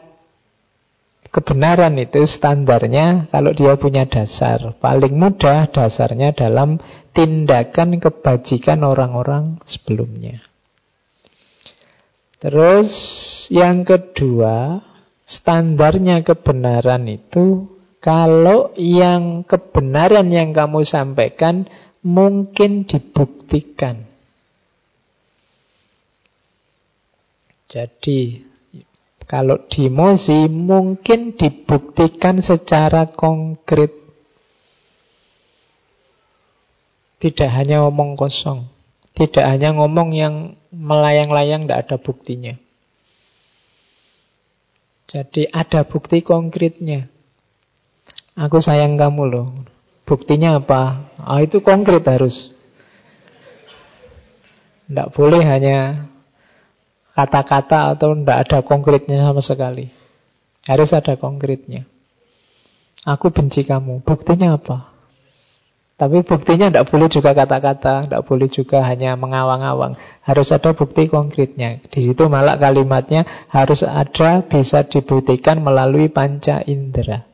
kebenaran itu standarnya kalau dia punya dasar. Paling mudah dasarnya dalam tindakan kebajikan orang-orang sebelumnya. Terus yang kedua, Standarnya kebenaran itu kalau yang kebenaran yang kamu sampaikan mungkin dibuktikan. Jadi kalau di mozi mungkin dibuktikan secara konkret. Tidak hanya ngomong kosong. Tidak hanya ngomong yang melayang-layang tidak ada buktinya. Jadi ada bukti konkretnya. Aku sayang kamu loh. Buktinya apa? Ah, itu konkret harus. Tidak boleh hanya kata-kata atau tidak ada konkretnya sama sekali. Harus ada konkretnya. Aku benci kamu. Buktinya apa? Tapi buktinya tidak boleh juga kata-kata, tidak boleh juga hanya mengawang-awang. Harus ada bukti konkretnya. Di situ malah kalimatnya harus ada bisa dibuktikan melalui panca indera.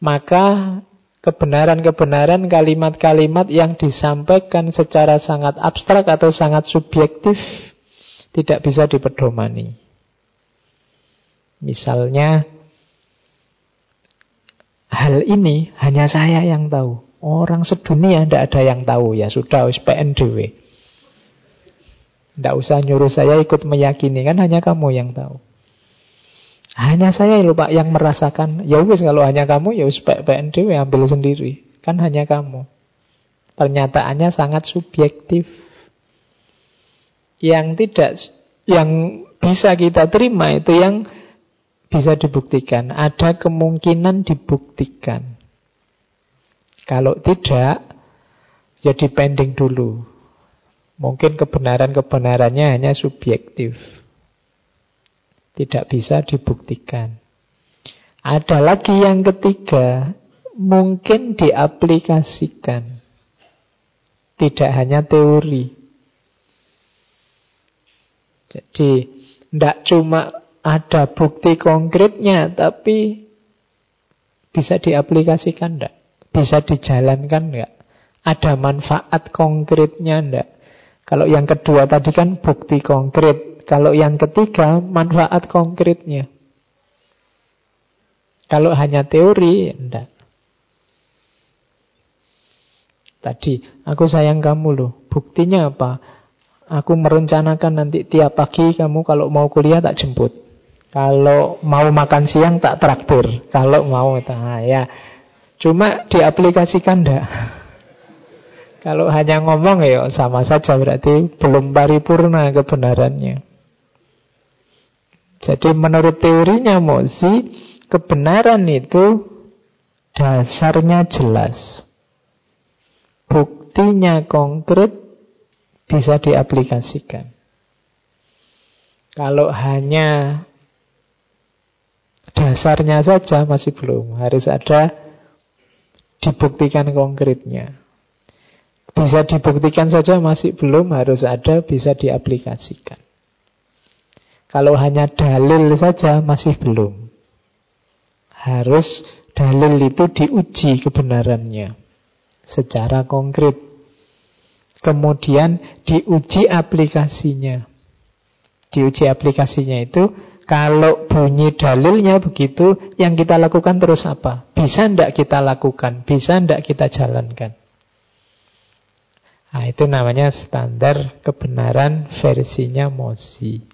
Maka kebenaran-kebenaran kalimat-kalimat yang disampaikan secara sangat abstrak atau sangat subjektif tidak bisa dipedomani. Misalnya Hal ini hanya saya yang tahu. Orang sedunia tidak ada yang tahu. Ya sudah, PNDW. Tidak usah nyuruh saya ikut meyakini. Kan hanya kamu yang tahu. Hanya saya lupa yang merasakan. Ya wis kalau hanya kamu, ya wis ambil sendiri. Kan hanya kamu. Pernyataannya sangat subjektif. Yang tidak, yang bisa kita terima itu yang bisa dibuktikan. Ada kemungkinan dibuktikan. Kalau tidak, jadi ya pending dulu. Mungkin kebenaran-kebenarannya hanya subjektif. Tidak bisa dibuktikan. Ada lagi yang ketiga, mungkin diaplikasikan. Tidak hanya teori. Jadi, tidak cuma ada bukti konkretnya, tapi bisa diaplikasikan enggak? Bisa dijalankan enggak? Ada manfaat konkretnya enggak? Kalau yang kedua tadi kan bukti konkret. Kalau yang ketiga manfaat konkretnya. Kalau hanya teori, enggak. Tadi, aku sayang kamu loh. Buktinya apa? Aku merencanakan nanti tiap pagi kamu kalau mau kuliah tak jemput. Kalau mau makan siang tak traktir. Kalau mau nah, ya. Cuma diaplikasikan enggak? Kalau hanya ngomong ya sama saja berarti belum paripurna kebenarannya. Jadi menurut teorinya Mozi, kebenaran itu dasarnya jelas. Buktinya konkret bisa diaplikasikan. Kalau hanya Dasarnya saja masih belum. Harus ada dibuktikan konkretnya. Bisa dibuktikan saja masih belum, harus ada bisa diaplikasikan. Kalau hanya dalil saja masih belum. Harus dalil itu diuji kebenarannya secara konkret. Kemudian diuji aplikasinya. Diuji aplikasinya itu Kalau bunyi dalilnya begitu, yang kita lakukan terus apa? Bisa ndak kita lakukan? Bisa ndak kita jalankan? Nah, itu namanya standar kebenaran versinya Mozi.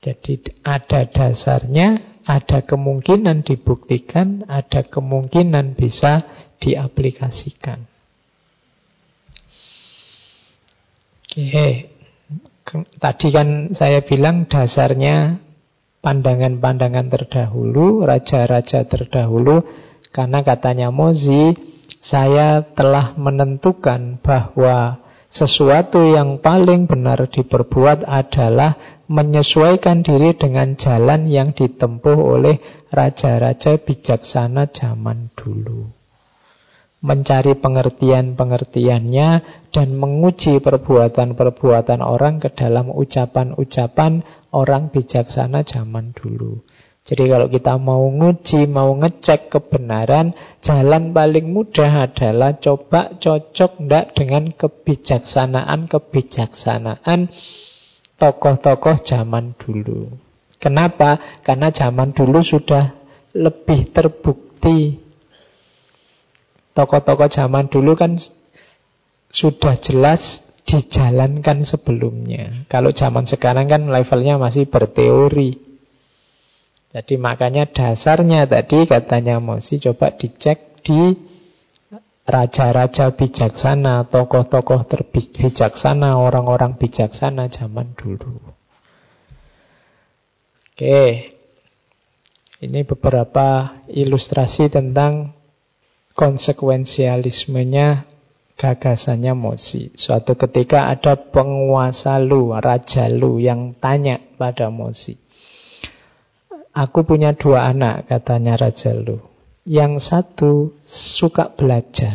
Jadi ada dasarnya, ada kemungkinan dibuktikan, ada kemungkinan bisa diaplikasikan. Oke, tadi kan saya bilang dasarnya pandangan-pandangan terdahulu, raja-raja terdahulu, karena katanya Mozi, saya telah menentukan bahwa sesuatu yang paling benar diperbuat adalah menyesuaikan diri dengan jalan yang ditempuh oleh raja-raja bijaksana zaman dulu. Mencari pengertian-pengertiannya dan menguji perbuatan-perbuatan orang ke dalam ucapan-ucapan orang bijaksana zaman dulu. Jadi kalau kita mau nguji, mau ngecek kebenaran, jalan paling mudah adalah coba cocok ndak dengan kebijaksanaan-kebijaksanaan tokoh-tokoh zaman dulu. Kenapa? Karena zaman dulu sudah lebih terbukti. Tokoh-tokoh zaman dulu kan sudah jelas dijalankan sebelumnya. Kalau zaman sekarang kan levelnya masih berteori. Jadi makanya dasarnya tadi katanya Mosi coba dicek di raja-raja bijaksana, tokoh-tokoh terbijaksana, orang-orang bijaksana zaman dulu. Oke, ini beberapa ilustrasi tentang konsekuensialismenya gagasannya Mosi. Suatu ketika ada penguasa lu, raja lu yang tanya pada Mosi. Aku punya dua anak, katanya Raja Lu. Yang satu suka belajar.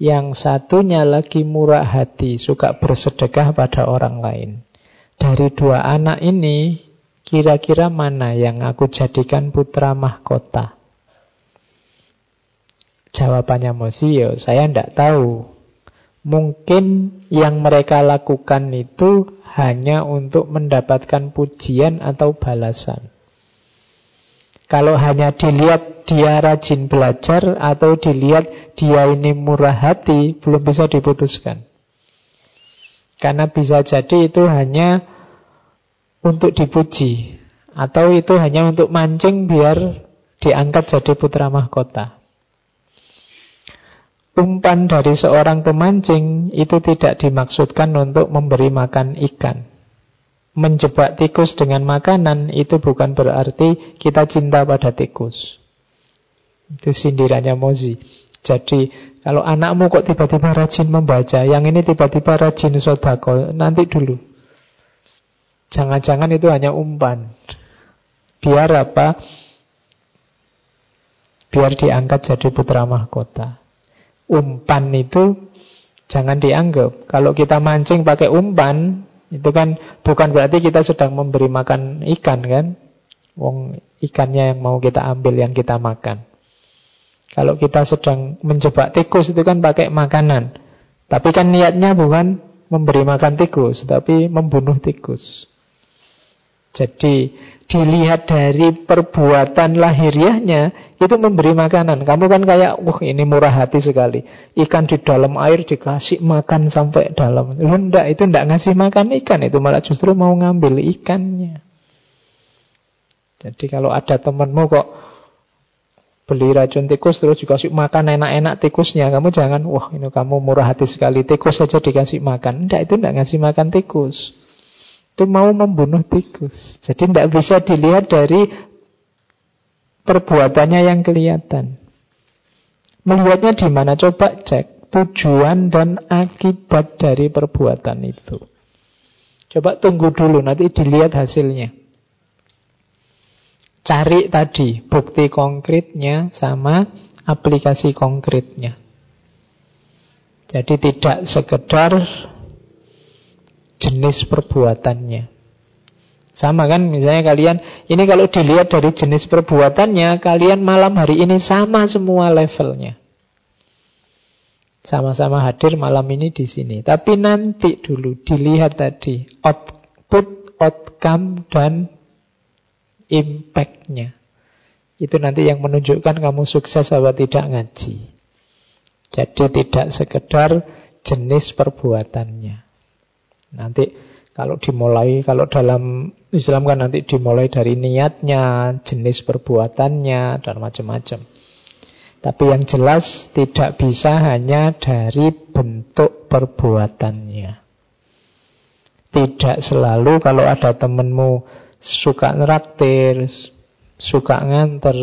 Yang satunya lagi murah hati, suka bersedekah pada orang lain. Dari dua anak ini, kira-kira mana yang aku jadikan putra mahkota? Jawabannya Mosio, ya, saya tidak tahu. Mungkin yang mereka lakukan itu hanya untuk mendapatkan pujian atau balasan. Kalau hanya dilihat dia rajin belajar atau dilihat dia ini murah hati, belum bisa diputuskan. Karena bisa jadi itu hanya untuk dipuji atau itu hanya untuk mancing biar diangkat jadi putra mahkota. Umpan dari seorang pemancing itu tidak dimaksudkan untuk memberi makan ikan. Menjebak tikus dengan makanan itu bukan berarti kita cinta pada tikus. Itu sindirannya Mozi. Jadi kalau anakmu kok tiba-tiba rajin membaca, yang ini tiba-tiba rajin sodako, nanti dulu. Jangan-jangan itu hanya umpan. Biar apa? Biar diangkat jadi putra mahkota umpan itu jangan dianggap. Kalau kita mancing pakai umpan, itu kan bukan berarti kita sedang memberi makan ikan kan? Wong ikannya yang mau kita ambil yang kita makan. Kalau kita sedang menjebak tikus itu kan pakai makanan. Tapi kan niatnya bukan memberi makan tikus, tapi membunuh tikus. Jadi dilihat dari perbuatan lahiriahnya itu memberi makanan. Kamu kan kayak, wah ini murah hati sekali. Ikan di dalam air dikasih makan sampai dalam. Lu enggak, itu enggak ngasih makan ikan. Itu malah justru mau ngambil ikannya. Jadi kalau ada temanmu kok beli racun tikus terus dikasih makan enak-enak tikusnya. Kamu jangan, wah ini kamu murah hati sekali. Tikus saja dikasih makan. Enggak, itu enggak ngasih makan tikus itu mau membunuh tikus. Jadi tidak bisa dilihat dari perbuatannya yang kelihatan. Melihatnya di mana? Coba cek tujuan dan akibat dari perbuatan itu. Coba tunggu dulu, nanti dilihat hasilnya. Cari tadi bukti konkretnya sama aplikasi konkretnya. Jadi tidak sekedar jenis perbuatannya. Sama kan misalnya kalian Ini kalau dilihat dari jenis perbuatannya Kalian malam hari ini sama semua levelnya Sama-sama hadir malam ini di sini Tapi nanti dulu dilihat tadi Output outcome dan impact-nya. Itu nanti yang menunjukkan kamu sukses atau tidak ngaji. Jadi tidak sekedar jenis perbuatannya. Nanti kalau dimulai, kalau dalam Islam kan nanti dimulai dari niatnya, jenis perbuatannya, dan macam-macam. Tapi yang jelas tidak bisa hanya dari bentuk perbuatannya. Tidak selalu kalau ada temenmu suka neraktir, suka nganter,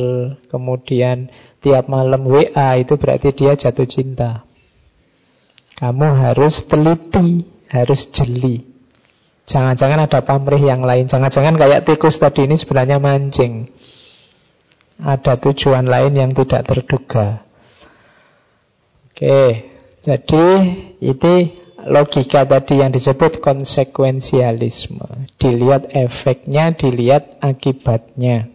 kemudian tiap malam WA, itu berarti dia jatuh cinta. Kamu harus teliti, harus jeli. Jangan-jangan ada pamrih yang lain. Jangan-jangan kayak tikus tadi ini sebenarnya mancing ada tujuan lain yang tidak terduga. Oke, jadi itu logika tadi yang disebut konsekuensialisme. Dilihat efeknya, dilihat akibatnya.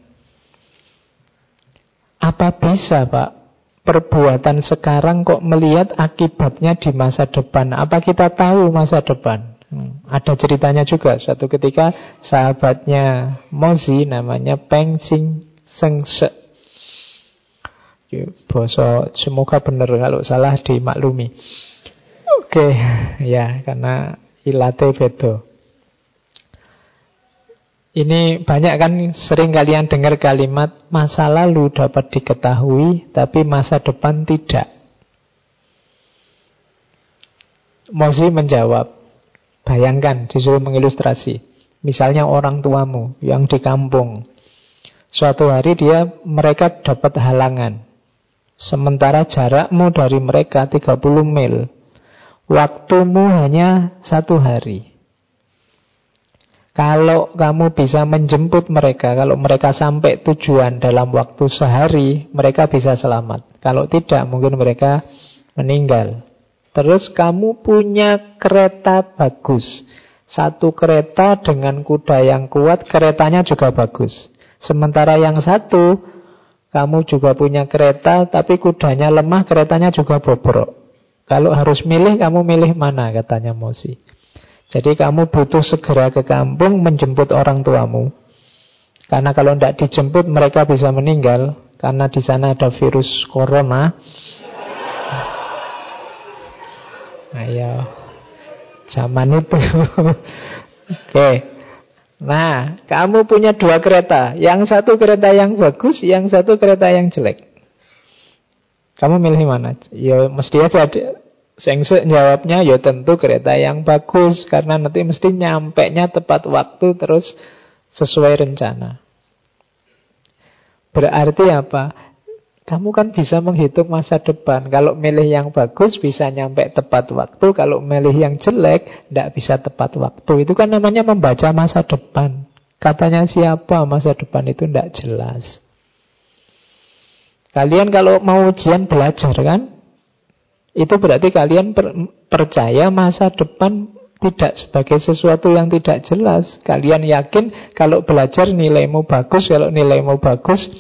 Apa bisa Pak perbuatan sekarang kok melihat akibatnya di masa depan? Apa kita tahu masa depan? Hmm, ada ceritanya juga. Suatu ketika sahabatnya Mozi namanya Peng Sing Sengse. Boso semoga benar kalau salah dimaklumi. Oke, okay. ya karena ilate bedo. Ini banyak kan sering kalian dengar kalimat masa lalu dapat diketahui tapi masa depan tidak. Mozi menjawab, bayangkan disuruh mengilustrasi. Misalnya orang tuamu yang di kampung Suatu hari dia mereka dapat halangan. Sementara jarakmu dari mereka 30 mil. Waktumu hanya satu hari. Kalau kamu bisa menjemput mereka, kalau mereka sampai tujuan dalam waktu sehari, mereka bisa selamat. Kalau tidak, mungkin mereka meninggal. Terus kamu punya kereta bagus. Satu kereta dengan kuda yang kuat, keretanya juga bagus. Sementara yang satu, kamu juga punya kereta, tapi kudanya lemah, keretanya juga bobrok. Kalau harus milih, kamu milih mana, katanya Mosi. Jadi kamu butuh segera ke kampung menjemput orang tuamu. Karena kalau tidak dijemput, mereka bisa meninggal. Karena di sana ada virus corona. Nah, ya. Zaman itu. Oke. Okay. Nah, kamu punya dua kereta. Yang satu kereta yang bagus, yang satu kereta yang jelek. Kamu milih mana? Ya mesti aja Sengse jawabnya ya tentu kereta yang bagus karena nanti mesti nyampe nya tepat waktu terus sesuai rencana. Berarti apa? Kamu kan bisa menghitung masa depan. Kalau milih yang bagus bisa nyampe tepat waktu. Kalau milih yang jelek tidak bisa tepat waktu. Itu kan namanya membaca masa depan. Katanya siapa masa depan itu tidak jelas. Kalian kalau mau ujian belajar kan? Itu berarti kalian per percaya masa depan tidak sebagai sesuatu yang tidak jelas. Kalian yakin kalau belajar nilaimu bagus, kalau nilaimu bagus,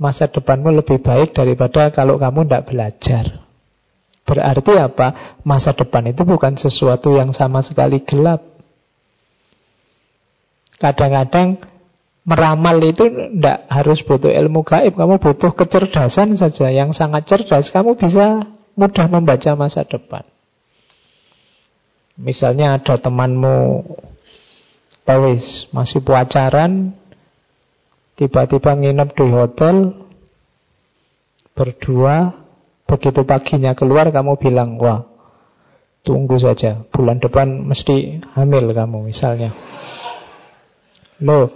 masa depanmu lebih baik daripada kalau kamu tidak belajar. Berarti apa? Masa depan itu bukan sesuatu yang sama sekali gelap. Kadang-kadang meramal itu tidak harus butuh ilmu gaib. Kamu butuh kecerdasan saja. Yang sangat cerdas, kamu bisa mudah membaca masa depan. Misalnya ada temanmu Pawis, masih pacaran, Tiba-tiba nginep di hotel Berdua Begitu paginya keluar kamu bilang Wah tunggu saja Bulan depan mesti hamil kamu misalnya Loh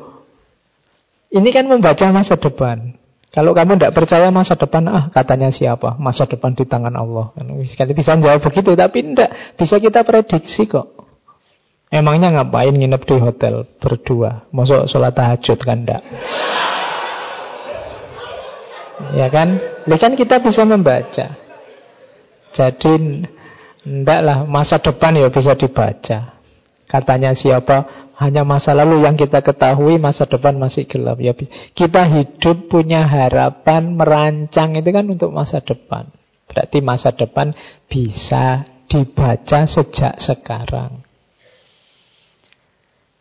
Ini kan membaca masa depan kalau kamu tidak percaya masa depan, ah katanya siapa? Masa depan di tangan Allah. Sekali bisa jawab begitu, tapi tidak. Bisa kita prediksi kok. Emangnya ngapain nginep di hotel berdua? Masuk sholat tahajud kan enggak? Ya kan? Ini kan kita bisa membaca. Jadi enggak lah masa depan ya bisa dibaca. Katanya siapa? Hanya masa lalu yang kita ketahui, masa depan masih gelap. Ya, kita hidup punya harapan merancang itu kan untuk masa depan. Berarti masa depan bisa dibaca sejak sekarang.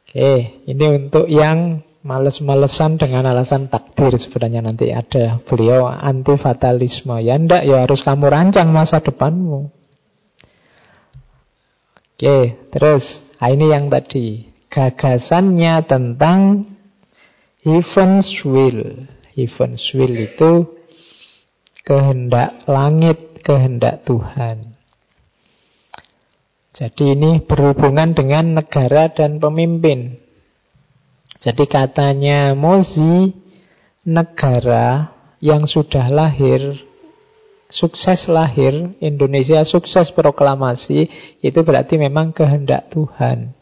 Oke, ini untuk yang males-malesan dengan alasan takdir sebenarnya nanti ada beliau anti fatalisme. Ya ndak ya harus kamu rancang masa depanmu. Oke, terus nah ini yang tadi gagasannya tentang heaven's will. Heaven's will itu kehendak langit, kehendak Tuhan. Jadi ini berhubungan dengan negara dan pemimpin. Jadi katanya Mozi, negara yang sudah lahir, sukses lahir, Indonesia sukses proklamasi, itu berarti memang kehendak Tuhan.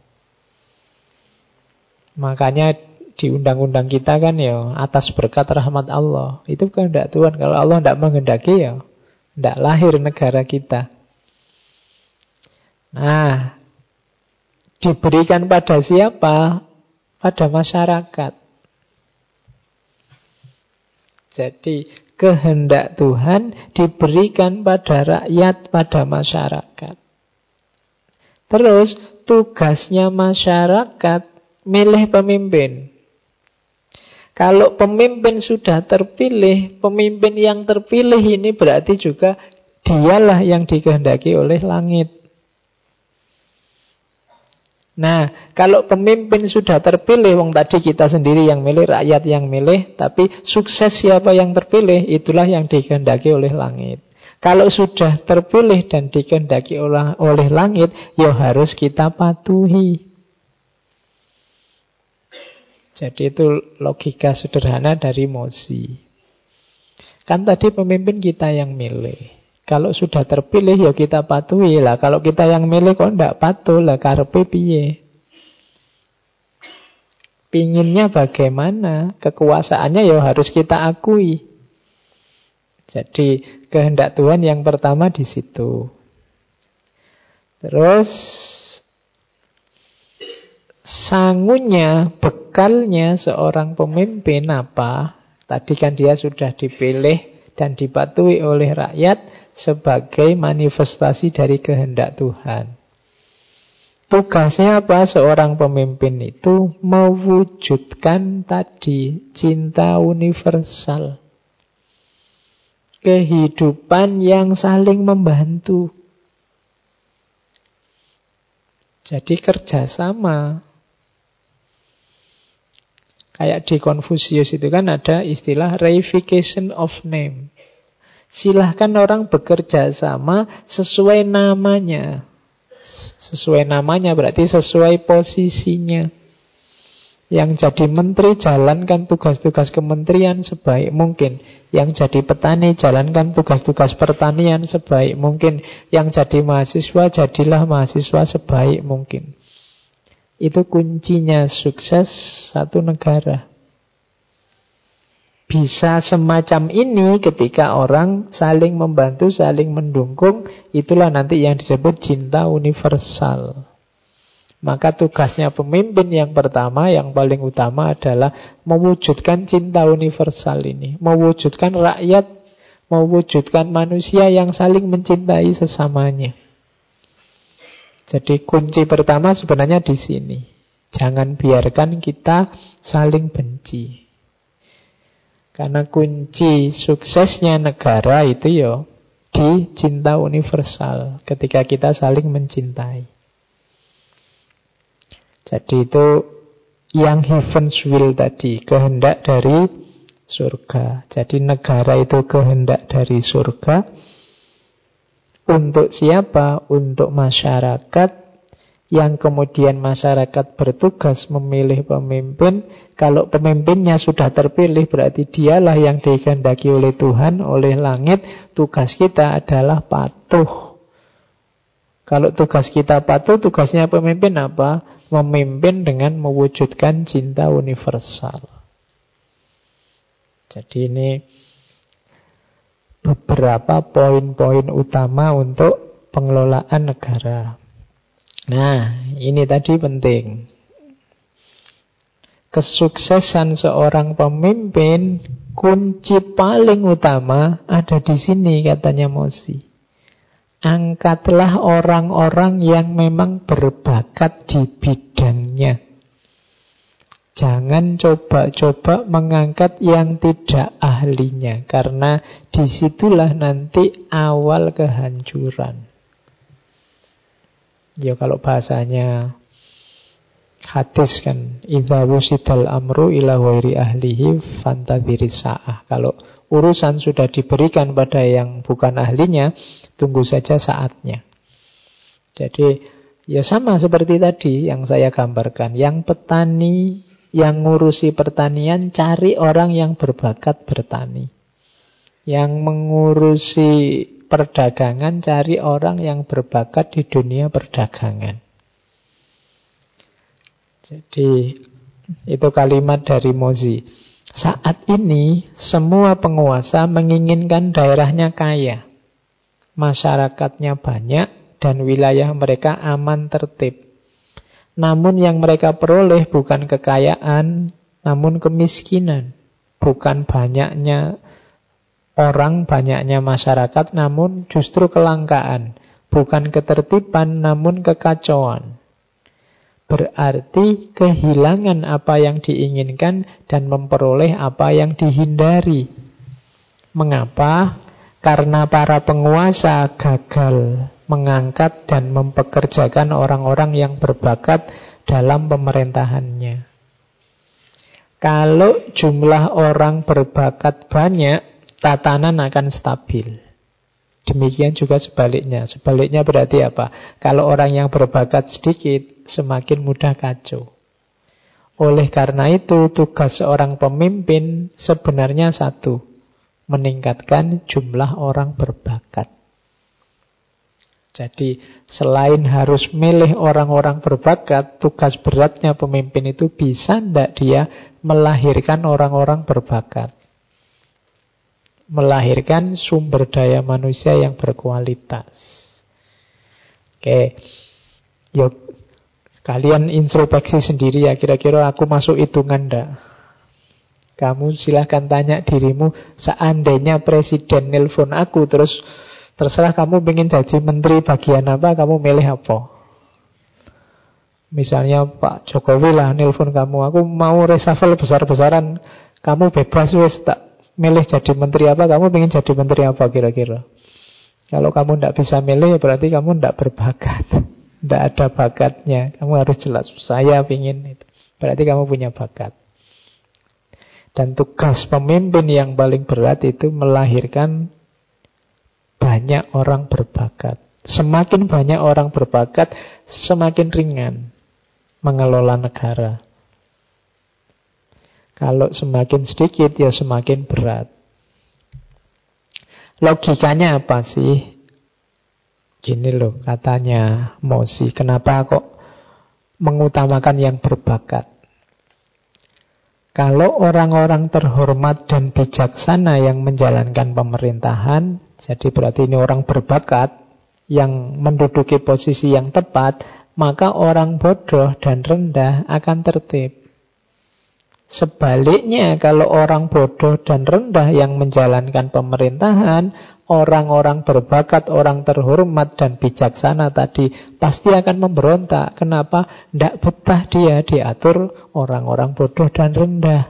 Makanya di undang-undang kita kan ya atas berkat rahmat Allah. Itu kehendak Tuhan. Kalau Allah tidak menghendaki ya tidak lahir negara kita. Nah, diberikan pada siapa? Pada masyarakat. Jadi, kehendak Tuhan diberikan pada rakyat, pada masyarakat. Terus, tugasnya masyarakat milih pemimpin. Kalau pemimpin sudah terpilih, pemimpin yang terpilih ini berarti juga dialah yang dikehendaki oleh langit. Nah, kalau pemimpin sudah terpilih, wong tadi kita sendiri yang milih, rakyat yang milih, tapi sukses siapa yang terpilih, itulah yang dikehendaki oleh langit. Kalau sudah terpilih dan dikehendaki oleh, langit, ya harus kita patuhi. Jadi itu logika sederhana dari Mozi. Kan tadi pemimpin kita yang milih. Kalau sudah terpilih ya kita patuhi lah. Kalau kita yang milih kok ndak patuh lah karpe piye. Pinginnya bagaimana? Kekuasaannya ya harus kita akui. Jadi kehendak Tuhan yang pertama di situ. Terus sangunya, bekalnya seorang pemimpin apa? Tadi kan dia sudah dipilih dan dipatuhi oleh rakyat sebagai manifestasi dari kehendak Tuhan. Tugasnya apa seorang pemimpin itu mewujudkan tadi cinta universal. Kehidupan yang saling membantu. Jadi kerjasama. Kayak di Confucius itu kan ada istilah reification of name. Silahkan orang bekerja sama sesuai namanya. Sesuai namanya berarti sesuai posisinya. Yang jadi menteri jalankan tugas-tugas kementerian sebaik mungkin. Yang jadi petani jalankan tugas-tugas pertanian sebaik mungkin. Yang jadi mahasiswa jadilah mahasiswa sebaik mungkin. Itu kuncinya sukses satu negara. Bisa semacam ini ketika orang saling membantu, saling mendukung, itulah nanti yang disebut cinta universal. Maka tugasnya pemimpin yang pertama, yang paling utama adalah mewujudkan cinta universal ini. Mewujudkan rakyat, mewujudkan manusia yang saling mencintai sesamanya. Jadi kunci pertama sebenarnya di sini. Jangan biarkan kita saling benci. Karena kunci suksesnya negara itu ya di cinta universal ketika kita saling mencintai. Jadi itu yang heaven's will tadi, kehendak dari surga. Jadi negara itu kehendak dari surga. Untuk siapa? Untuk masyarakat yang kemudian masyarakat bertugas memilih pemimpin. Kalau pemimpinnya sudah terpilih berarti dialah yang dikehendaki oleh Tuhan, oleh langit. Tugas kita adalah patuh. Kalau tugas kita patuh, tugasnya pemimpin apa? Memimpin dengan mewujudkan cinta universal. Jadi ini beberapa poin-poin utama untuk pengelolaan negara. Nah, ini tadi penting. Kesuksesan seorang pemimpin, kunci paling utama ada di sini katanya Mosi. Angkatlah orang-orang yang memang berbakat di bidangnya. Jangan coba-coba mengangkat yang tidak ahlinya, karena di situlah nanti awal kehancuran. Ya kalau bahasanya hadis kan, idza wusidal amru ila wairi ahlihi fantadhiri sa'ah. Kalau urusan sudah diberikan pada yang bukan ahlinya, tunggu saja saatnya. Jadi ya sama seperti tadi yang saya gambarkan, yang petani yang ngurusi pertanian cari orang yang berbakat bertani. Yang mengurusi perdagangan cari orang yang berbakat di dunia perdagangan. Jadi itu kalimat dari Mozi. Saat ini semua penguasa menginginkan daerahnya kaya. Masyarakatnya banyak dan wilayah mereka aman tertib. Namun yang mereka peroleh bukan kekayaan, namun kemiskinan. Bukan banyaknya orang, banyaknya masyarakat, namun justru kelangkaan. Bukan ketertiban, namun kekacauan. Berarti kehilangan apa yang diinginkan dan memperoleh apa yang dihindari. Mengapa? Karena para penguasa gagal mengangkat dan mempekerjakan orang-orang yang berbakat dalam pemerintahannya. Kalau jumlah orang berbakat banyak, tatanan akan stabil. Demikian juga sebaliknya. Sebaliknya berarti apa? Kalau orang yang berbakat sedikit, semakin mudah kacau. Oleh karena itu, tugas seorang pemimpin sebenarnya satu, meningkatkan jumlah orang berbakat. Jadi selain harus milih orang-orang berbakat, tugas beratnya pemimpin itu bisa tidak dia melahirkan orang-orang berbakat. Melahirkan sumber daya manusia yang berkualitas. Oke, yuk kalian introspeksi sendiri ya, kira-kira aku masuk hitungan ndak? Kamu silahkan tanya dirimu, seandainya presiden nelpon aku terus Terserah kamu ingin jadi menteri bagian apa, kamu milih apa. Misalnya Pak Jokowi lah nelpon kamu, aku mau reshuffle besar-besaran, kamu bebas wes tak milih jadi menteri apa, kamu ingin jadi menteri apa kira-kira. Kalau kamu tidak bisa milih, ya berarti kamu tidak berbakat. Tidak ada bakatnya. Kamu harus jelas, saya ingin itu. Berarti kamu punya bakat. Dan tugas pemimpin yang paling berat itu melahirkan banyak orang berbakat. Semakin banyak orang berbakat, semakin ringan mengelola negara. Kalau semakin sedikit, ya semakin berat. Logikanya apa sih? Gini loh katanya Mosi, kenapa kok mengutamakan yang berbakat? Kalau orang-orang terhormat dan bijaksana yang menjalankan pemerintahan, jadi berarti ini orang berbakat yang menduduki posisi yang tepat, maka orang bodoh dan rendah akan tertib. Sebaliknya, kalau orang bodoh dan rendah yang menjalankan pemerintahan, orang-orang berbakat, orang terhormat dan bijaksana tadi pasti akan memberontak. Kenapa? Tidak betah dia diatur orang-orang bodoh dan rendah.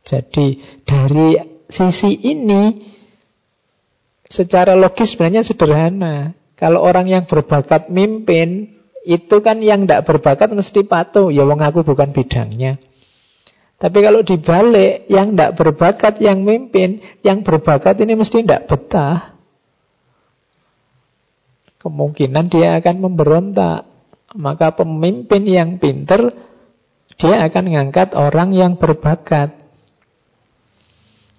Jadi dari sisi ini secara logis sebenarnya sederhana. Kalau orang yang berbakat mimpin, itu kan yang tidak berbakat mesti patuh. Ya wong aku bukan bidangnya. Tapi kalau dibalik, yang tidak berbakat yang mimpin, yang berbakat ini mesti tidak betah. Kemungkinan dia akan memberontak. Maka pemimpin yang pinter, dia akan mengangkat orang yang berbakat.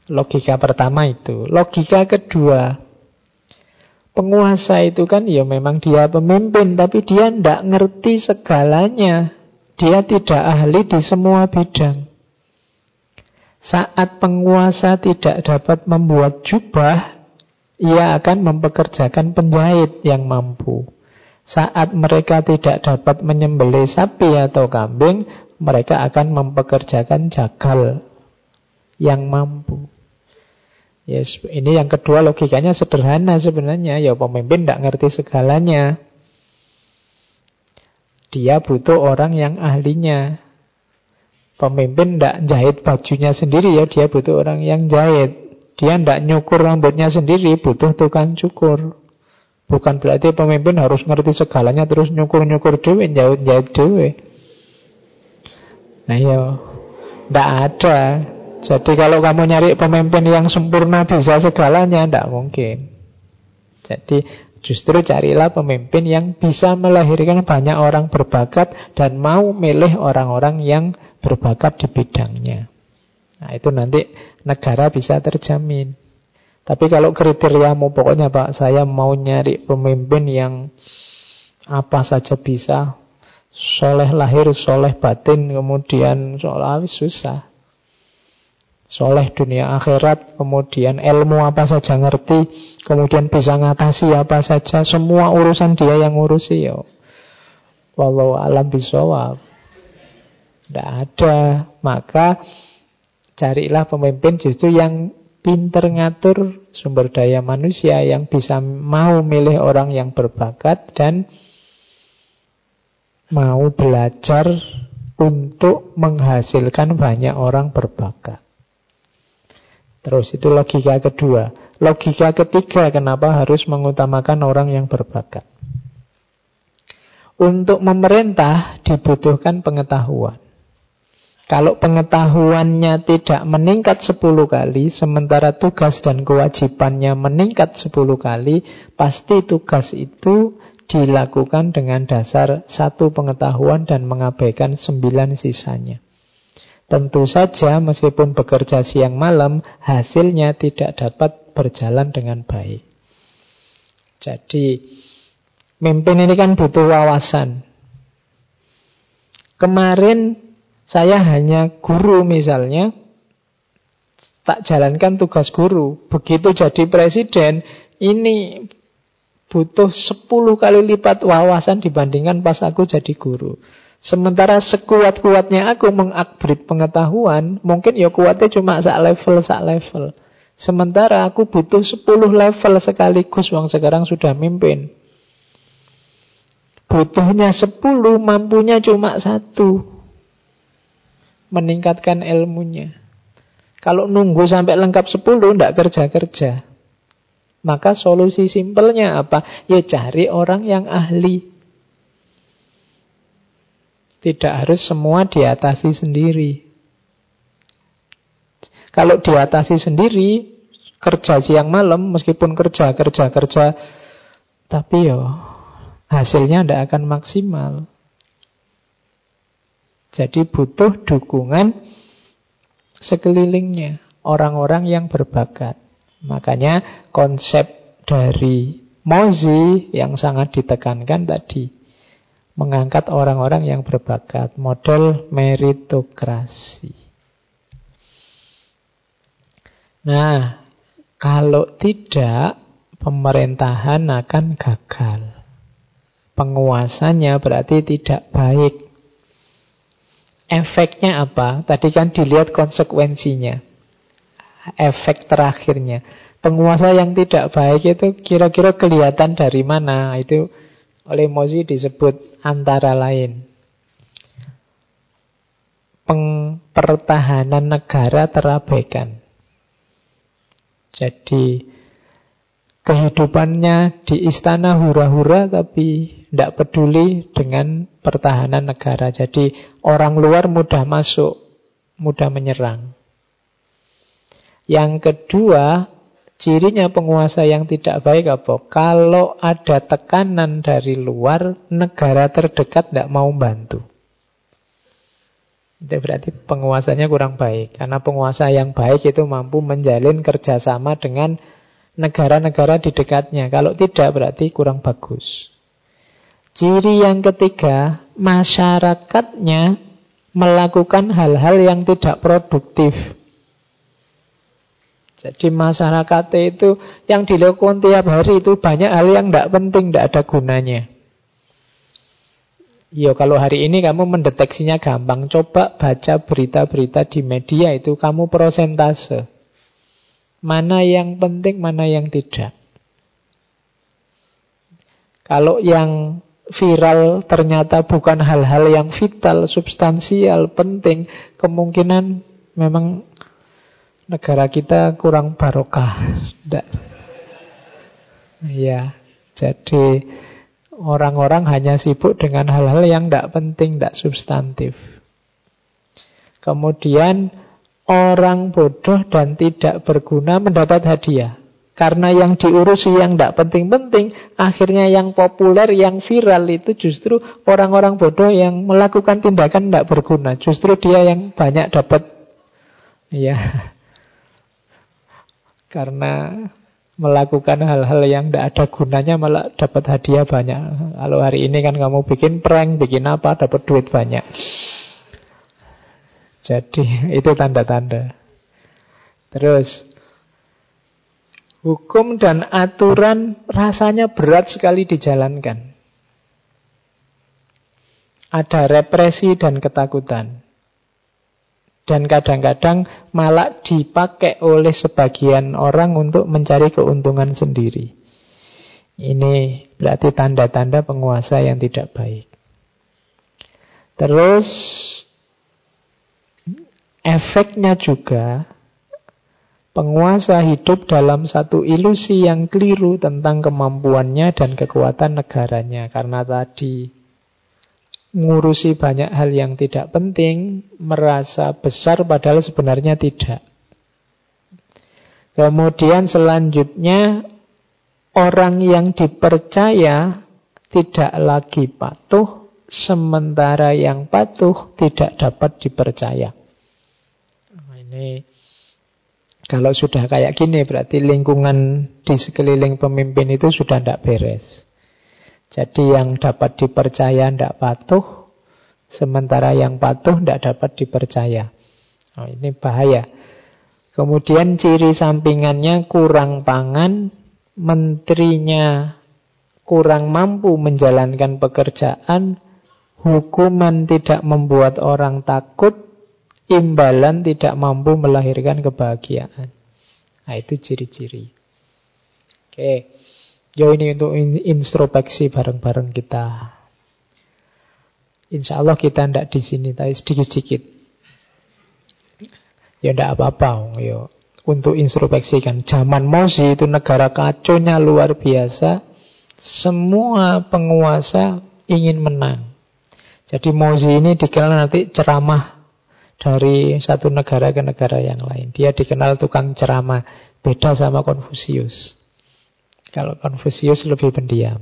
Logika pertama itu. Logika kedua, Penguasa itu kan ya memang dia pemimpin, tapi dia tidak ngerti segalanya. Dia tidak ahli di semua bidang. Saat penguasa tidak dapat membuat jubah, ia akan mempekerjakan penjahit yang mampu. Saat mereka tidak dapat menyembelih sapi atau kambing, mereka akan mempekerjakan jagal yang mampu. Yes, ini yang kedua logikanya sederhana sebenarnya. Ya pemimpin tidak ngerti segalanya. Dia butuh orang yang ahlinya. Pemimpin tidak jahit bajunya sendiri ya, dia butuh orang yang jahit. Dia tidak nyukur rambutnya sendiri, butuh tukang cukur. Bukan berarti pemimpin harus ngerti segalanya terus nyukur-nyukur dewe, jahit-jahit dewe. Nah ya, tidak ada. Jadi kalau kamu nyari pemimpin yang sempurna bisa segalanya, tidak mungkin. Jadi Justru carilah pemimpin yang bisa melahirkan banyak orang berbakat dan mau milih orang-orang yang berbakat di bidangnya. Nah, itu nanti negara bisa terjamin. Tapi kalau kriteriamu pokoknya Pak, saya mau nyari pemimpin yang apa saja bisa, soleh lahir, soleh batin, kemudian soleh susah. Soleh dunia akhirat, kemudian ilmu apa saja ngerti, kemudian bisa ngatasi apa saja, semua urusan dia yang ngurusi ya. Walau alam bisawab. Tidak ada. Maka carilah pemimpin justru yang pinter ngatur sumber daya manusia, yang bisa mau milih orang yang berbakat dan mau belajar untuk menghasilkan banyak orang berbakat. Terus itu logika kedua. Logika ketiga kenapa harus mengutamakan orang yang berbakat. Untuk memerintah dibutuhkan pengetahuan. Kalau pengetahuannya tidak meningkat 10 kali, sementara tugas dan kewajibannya meningkat 10 kali, pasti tugas itu dilakukan dengan dasar satu pengetahuan dan mengabaikan sembilan sisanya. Tentu saja meskipun bekerja siang malam, hasilnya tidak dapat berjalan dengan baik. Jadi, mimpin ini kan butuh wawasan. Kemarin saya hanya guru misalnya, tak jalankan tugas guru. Begitu jadi presiden, ini butuh 10 kali lipat wawasan dibandingkan pas aku jadi guru. Sementara sekuat-kuatnya aku mengupgrade pengetahuan, mungkin ya kuatnya cuma sak level, sak level. Sementara aku butuh 10 level sekaligus, wong sekarang sudah mimpin. Butuhnya 10, mampunya cuma satu. Meningkatkan ilmunya. Kalau nunggu sampai lengkap 10, tidak kerja-kerja. Maka solusi simpelnya apa? Ya cari orang yang ahli. Tidak harus semua diatasi sendiri. Kalau diatasi sendiri, kerja siang malam, meskipun kerja, kerja, kerja, tapi yo hasilnya tidak akan maksimal. Jadi butuh dukungan sekelilingnya, orang-orang yang berbakat. Makanya konsep dari Mozi yang sangat ditekankan tadi mengangkat orang-orang yang berbakat, model meritokrasi. Nah, kalau tidak, pemerintahan akan gagal. Penguasanya berarti tidak baik. Efeknya apa? Tadi kan dilihat konsekuensinya. Efek terakhirnya. Penguasa yang tidak baik itu kira-kira kelihatan dari mana? Itu oleh Mozi disebut antara lain pertahanan negara terabaikan. Jadi kehidupannya di istana hura-hura tapi tidak peduli dengan pertahanan negara. Jadi orang luar mudah masuk, mudah menyerang. Yang kedua, Cirinya penguasa yang tidak baik apa? Kalau ada tekanan dari luar, negara terdekat tidak mau bantu. Itu berarti penguasanya kurang baik. Karena penguasa yang baik itu mampu menjalin kerjasama dengan negara-negara di dekatnya. Kalau tidak berarti kurang bagus. Ciri yang ketiga, masyarakatnya melakukan hal-hal yang tidak produktif. Jadi masyarakat itu yang dilakukan tiap hari itu banyak hal yang tidak penting, tidak ada gunanya. Yo kalau hari ini kamu mendeteksinya gampang, coba baca berita-berita di media itu kamu prosentase. Mana yang penting, mana yang tidak. Kalau yang viral ternyata bukan hal-hal yang vital, substansial, penting, kemungkinan memang negara kita kurang barokah. Nggak. Ya, jadi orang-orang hanya sibuk dengan hal-hal yang tidak penting, tidak substantif. Kemudian orang bodoh dan tidak berguna mendapat hadiah. Karena yang diurusi yang tidak penting-penting, akhirnya yang populer, yang viral itu justru orang-orang bodoh yang melakukan tindakan tidak berguna. Justru dia yang banyak dapat. Ya. Karena melakukan hal-hal yang tidak ada gunanya malah dapat hadiah banyak. Kalau hari ini kan kamu bikin prank, bikin apa, dapat duit banyak. Jadi itu tanda-tanda. Terus Hukum dan aturan rasanya berat sekali dijalankan. Ada represi dan ketakutan. Dan kadang-kadang malah dipakai oleh sebagian orang untuk mencari keuntungan sendiri. Ini berarti tanda-tanda penguasa yang tidak baik. Terus efeknya juga Penguasa hidup dalam satu ilusi yang keliru tentang kemampuannya dan kekuatan negaranya. Karena tadi ngurusi banyak hal yang tidak penting, merasa besar padahal sebenarnya tidak. Kemudian selanjutnya orang yang dipercaya tidak lagi patuh, sementara yang patuh tidak dapat dipercaya. Nah, ini kalau sudah kayak gini berarti lingkungan di sekeliling pemimpin itu sudah tidak beres. Jadi yang dapat dipercaya tidak patuh, sementara yang patuh tidak dapat dipercaya. Oh, ini bahaya. Kemudian ciri sampingannya kurang pangan, menterinya kurang mampu menjalankan pekerjaan, hukuman tidak membuat orang takut, imbalan tidak mampu melahirkan kebahagiaan. Nah, itu ciri-ciri. Oke. Yo ini untuk introspeksi bareng-bareng kita. Insya Allah kita tidak di sini, tapi sedikit-sedikit. Ya tidak apa-apa, yo. Untuk introspeksi kan, zaman Mosi itu negara kaconya luar biasa. Semua penguasa ingin menang. Jadi Mosi ini dikenal nanti ceramah dari satu negara ke negara yang lain. Dia dikenal tukang ceramah, beda sama Konfusius. Kalau Konfusius lebih pendiam.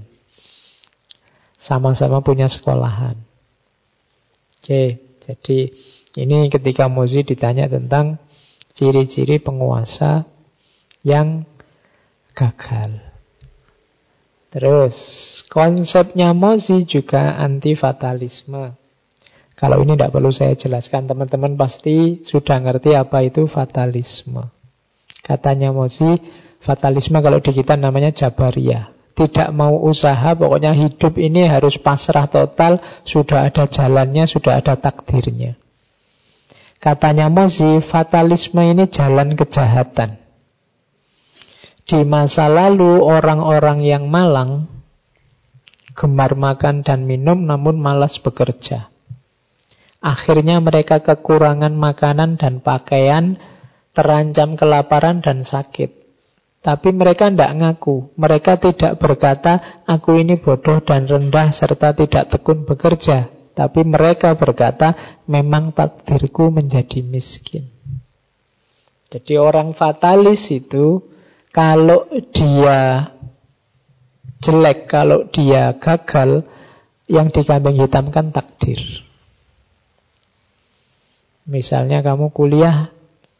Sama-sama punya sekolahan. Oke, jadi ini ketika Mozi ditanya tentang ciri-ciri penguasa yang gagal. Terus, konsepnya Mozi juga anti fatalisme. Kalau ini tidak perlu saya jelaskan, teman-teman pasti sudah ngerti apa itu fatalisme. Katanya Mozi, fatalisme kalau di kita namanya Jabariyah. Tidak mau usaha, pokoknya hidup ini harus pasrah total, sudah ada jalannya, sudah ada takdirnya. Katanya Mozi, fatalisme ini jalan kejahatan. Di masa lalu orang-orang yang malang gemar makan dan minum namun malas bekerja. Akhirnya mereka kekurangan makanan dan pakaian, terancam kelaparan dan sakit. Tapi mereka tidak ngaku. Mereka tidak berkata, aku ini bodoh dan rendah serta tidak tekun bekerja. Tapi mereka berkata, memang takdirku menjadi miskin. Jadi orang fatalis itu, kalau dia jelek, kalau dia gagal, yang dikambing hitamkan takdir. Misalnya kamu kuliah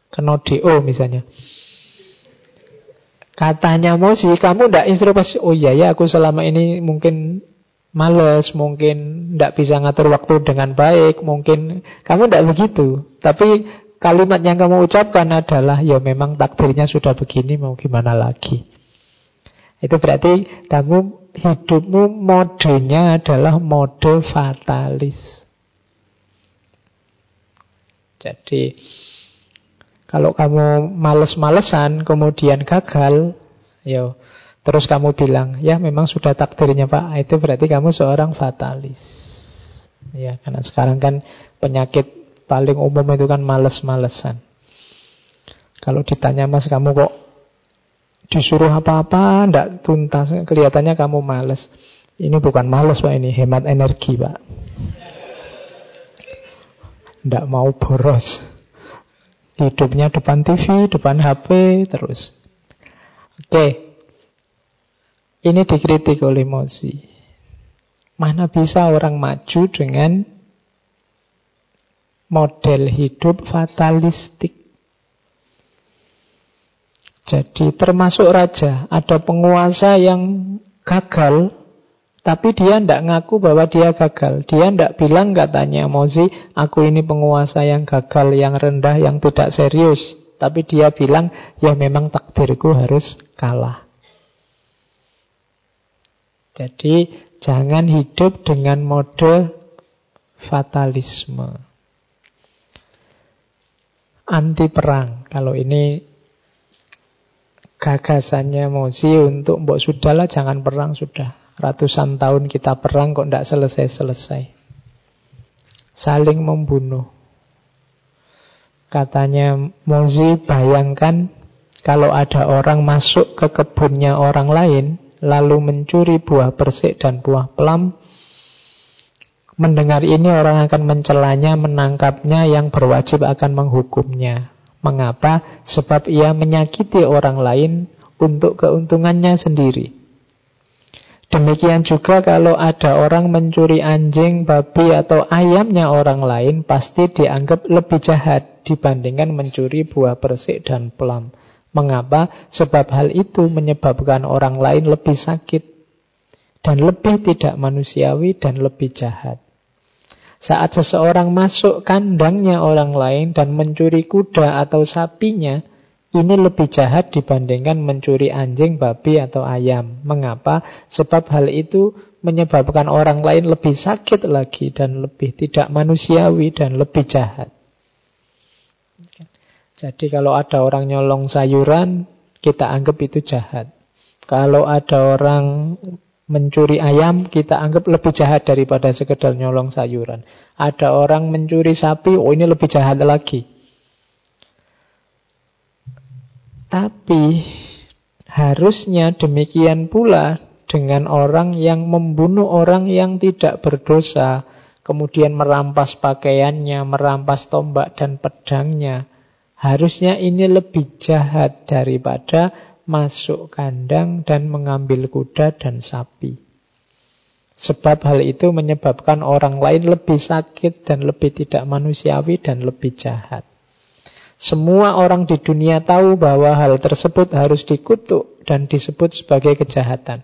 kena DO misalnya. Katanya mau sih kamu ndak introspeksi. Oh iya ya aku selama ini mungkin males, mungkin ndak bisa ngatur waktu dengan baik, mungkin kamu ndak begitu. Tapi kalimat yang kamu ucapkan adalah ya memang takdirnya sudah begini mau gimana lagi. Itu berarti kamu hidupmu modenya adalah mode fatalis. Jadi kalau kamu males-malesan kemudian gagal, yo Terus kamu bilang, ya memang sudah takdirnya Pak, itu berarti kamu seorang fatalis. Ya, karena sekarang kan penyakit paling umum itu kan males-malesan. Kalau ditanya mas kamu kok disuruh apa-apa, ndak tuntas, kelihatannya kamu males. Ini bukan males Pak, ini hemat energi Pak. Ndak mau boros. Hidupnya depan TV, depan HP, terus. Oke, ini dikritik oleh Mozi. Mana bisa orang maju dengan model hidup fatalistik. Jadi termasuk raja, ada penguasa yang gagal, tapi dia tidak ngaku bahwa dia gagal. Dia tidak bilang katanya Mozi, aku ini penguasa yang gagal, yang rendah, yang tidak serius. Tapi dia bilang, ya memang takdirku harus kalah. Jadi jangan hidup dengan mode fatalisme. Anti perang. Kalau ini gagasannya Mozi untuk mbok sudahlah jangan perang sudah. Ratusan tahun kita perang kok tidak selesai-selesai. Saling membunuh. Katanya Mozi bayangkan kalau ada orang masuk ke kebunnya orang lain lalu mencuri buah persik dan buah pelam, mendengar ini orang akan mencelanya, menangkapnya, yang berwajib akan menghukumnya. Mengapa? Sebab ia menyakiti orang lain untuk keuntungannya sendiri. Demikian juga kalau ada orang mencuri anjing, babi, atau ayamnya orang lain, pasti dianggap lebih jahat dibandingkan mencuri buah persik dan pelam. Mengapa? Sebab hal itu menyebabkan orang lain lebih sakit dan lebih tidak manusiawi dan lebih jahat. Saat seseorang masuk kandangnya orang lain dan mencuri kuda atau sapinya, ini lebih jahat dibandingkan mencuri anjing, babi, atau ayam. Mengapa? Sebab hal itu menyebabkan orang lain lebih sakit lagi dan lebih tidak manusiawi dan lebih jahat. Jadi kalau ada orang nyolong sayuran, kita anggap itu jahat. Kalau ada orang mencuri ayam, kita anggap lebih jahat daripada sekedar nyolong sayuran. Ada orang mencuri sapi, oh ini lebih jahat lagi. Tapi harusnya demikian pula dengan orang yang membunuh orang yang tidak berdosa, kemudian merampas pakaiannya, merampas tombak dan pedangnya, Harusnya ini lebih jahat daripada masuk kandang dan mengambil kuda dan sapi. Sebab hal itu menyebabkan orang lain lebih sakit dan lebih tidak manusiawi dan lebih jahat. Semua orang di dunia tahu bahwa hal tersebut harus dikutuk dan disebut sebagai kejahatan.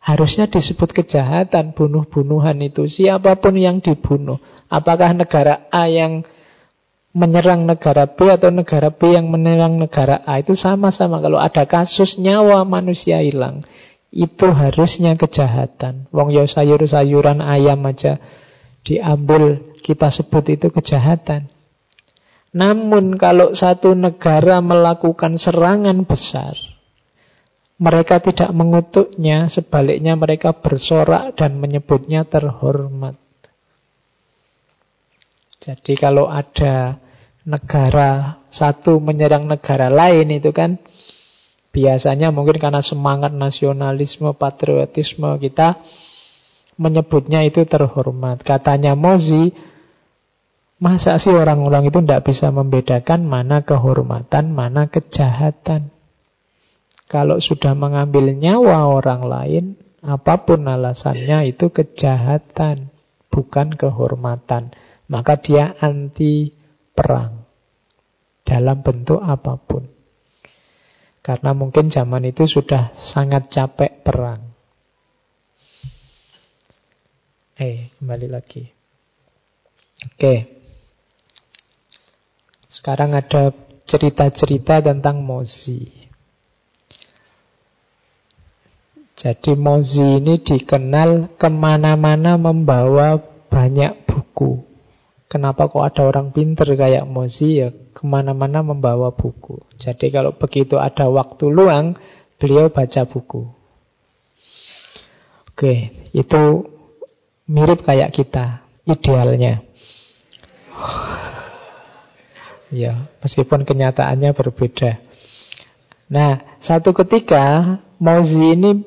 Harusnya disebut kejahatan, bunuh-bunuhan itu. Siapa pun yang dibunuh. Apakah negara A yang menyerang negara B atau negara B yang menyerang negara A itu sama-sama kalau ada kasus nyawa manusia hilang itu harusnya kejahatan. Wong ya sayur-sayuran ayam aja diambil kita sebut itu kejahatan. Namun kalau satu negara melakukan serangan besar, mereka tidak mengutuknya, sebaliknya mereka bersorak dan menyebutnya terhormat. Jadi kalau ada negara satu menyerang negara lain itu kan biasanya mungkin karena semangat nasionalisme, patriotisme kita menyebutnya itu terhormat. Katanya Mozi, masa sih orang-orang itu tidak bisa membedakan mana kehormatan, mana kejahatan. Kalau sudah mengambil nyawa orang lain, apa pun alasannya itu kejahatan, bukan kehormatan. Maka dia anti perang dalam bentuk apa pun. Karena mungkin zaman itu sudah sangat capek perang. Eh, kembali lagi. Oke. Sekarang ada cerita-cerita tentang Mozi. Jadi Mozi ini dikenal ke mana-mana membawa banyak buku. Kenapa kok ada orang pinter kayak Mozi ya ke mana-mana membawa buku. Jadi kalau begitu ada waktu luang, Beliau baca buku. Oke, itu mirip kayak kita, idealnya. Ya, meskipun kenyataannya berbeda. Nah, satu ketika Mozi ini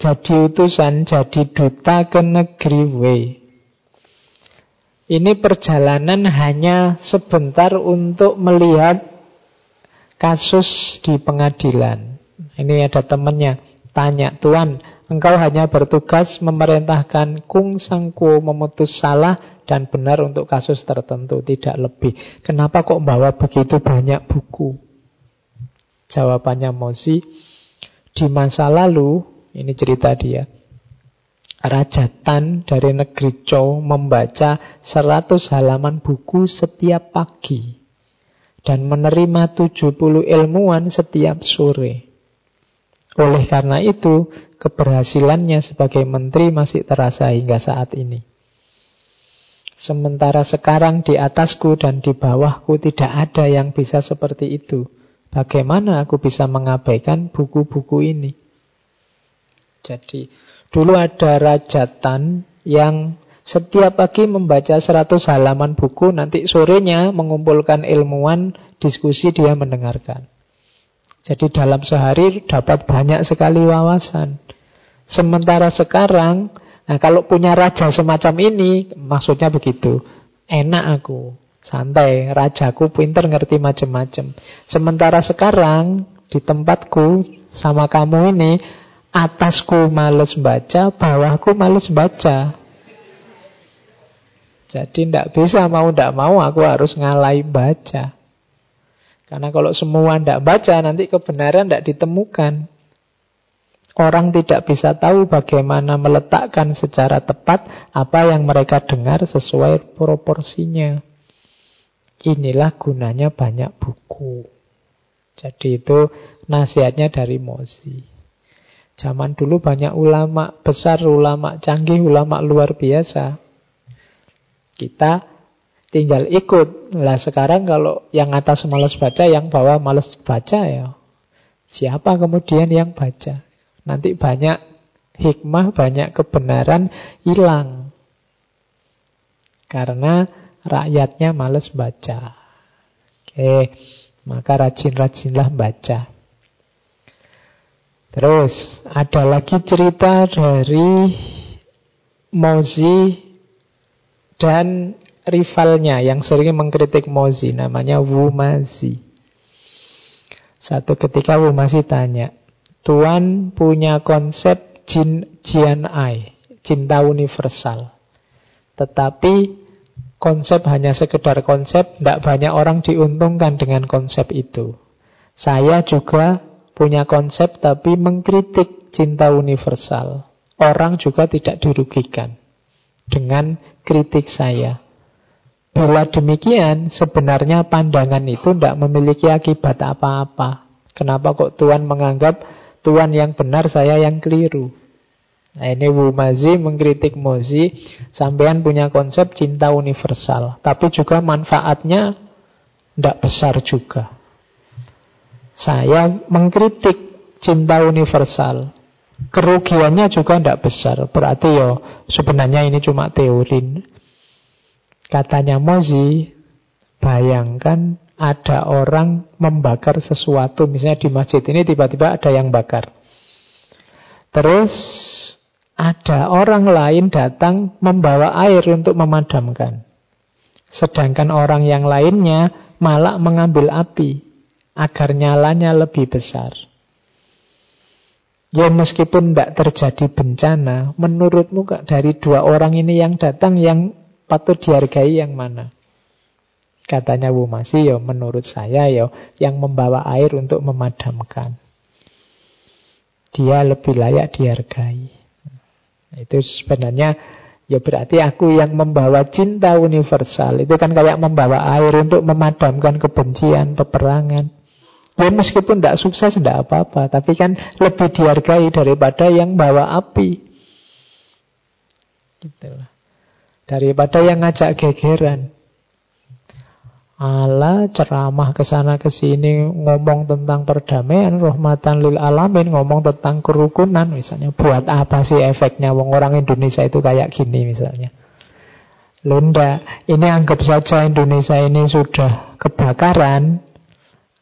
jadi utusan, jadi duta ke negeri Wei. Ini perjalanan hanya sebentar untuk melihat kasus di pengadilan. Ini ada temannya, tanya, Tuan, engkau hanya bertugas memerintahkan Kung Sangku memutus salah dan benar untuk kasus tertentu, tidak lebih. Kenapa kok bawa begitu banyak buku? Jawabannya Mozi, di masa lalu, ini cerita dia, Raja Tan dari negeri Chou membaca 100 halaman buku setiap pagi dan menerima 70 ilmuwan setiap sore. Oleh karena itu, keberhasilannya sebagai menteri masih terasa hingga saat ini. Sementara sekarang di atasku dan di bawahku tidak ada yang bisa seperti itu. Bagaimana aku bisa mengabaikan buku-buku ini? Jadi Dulu ada rajatan yang setiap pagi membaca 100 halaman buku, nanti sorenya mengumpulkan ilmuwan, diskusi dia mendengarkan. Jadi dalam sehari dapat banyak sekali wawasan. Sementara sekarang, nah kalau punya raja semacam ini, maksudnya begitu. Enak aku, santai, rajaku pinter ngerti macam-macam. Sementara sekarang di tempatku sama kamu ini Atasku males baca, bawahku males baca. Jadi tidak bisa mau tidak mau aku harus ngalai baca. Karena kalau semua tidak baca nanti kebenaran tidak ditemukan. Orang tidak bisa tahu bagaimana meletakkan secara tepat apa yang mereka dengar sesuai proporsinya. Inilah gunanya banyak buku. Jadi itu nasihatnya dari Mozi. Zaman dulu banyak ulama besar, ulama canggih, ulama luar biasa. Kita tinggal ikut. Lah sekarang kalau yang atas malas baca, yang bawah malas baca ya. Siapa kemudian yang baca? Nanti banyak hikmah, banyak kebenaran hilang. Karena rakyatnya males baca. Oke, maka rajin-rajinlah baca. Terus ada lagi cerita dari Mozi dan rivalnya yang sering mengkritik Mozi namanya Wu Mazi. Satu ketika Wu Mazi tanya, Tuan punya konsep jin jian ai, cinta universal. Tetapi konsep hanya sekedar konsep, tidak banyak orang diuntungkan dengan konsep itu. Saya juga punya konsep tapi mengkritik cinta universal. Orang juga tidak dirugikan dengan kritik saya. Bila demikian, sebenarnya pandangan itu tidak memiliki akibat apa-apa. Kenapa kok Tuhan menganggap Tuhan yang benar, saya yang keliru? Nah ini Wu Mazi mengkritik Mozi, sampean punya konsep cinta universal, tapi juga manfaatnya tidak besar juga. Saya mengkritik cinta universal. Kerugiannya juga tidak besar. Berarti ya sebenarnya ini cuma teori. Katanya Mozi, bayangkan ada orang membakar sesuatu. Misalnya di masjid ini tiba-tiba ada yang bakar. Terus ada orang lain datang membawa air untuk memadamkan. Sedangkan orang yang lainnya malah mengambil api agar nyalanya lebih besar. Ya meskipun tidak terjadi bencana, menurutmu dari dua orang ini yang datang yang patut dihargai yang mana? Katanya Bu Masi, ya menurut saya ya yang membawa air untuk memadamkan. Dia lebih layak dihargai. Itu sebenarnya ya berarti aku yang membawa cinta universal. Itu kan kayak membawa air untuk memadamkan kebencian, peperangan. Ya meskipun tidak sukses tidak apa-apa, tapi kan lebih dihargai daripada yang bawa api. Gitu Daripada yang ngajak gegeran. Ala ceramah ke sana ke sini ngomong tentang perdamaian rahmatan lil alamin ngomong tentang kerukunan misalnya. Buat apa sih efeknya? Wong orang Indonesia itu kayak gini misalnya. Lunda ini anggap saja Indonesia ini sudah kebakaran.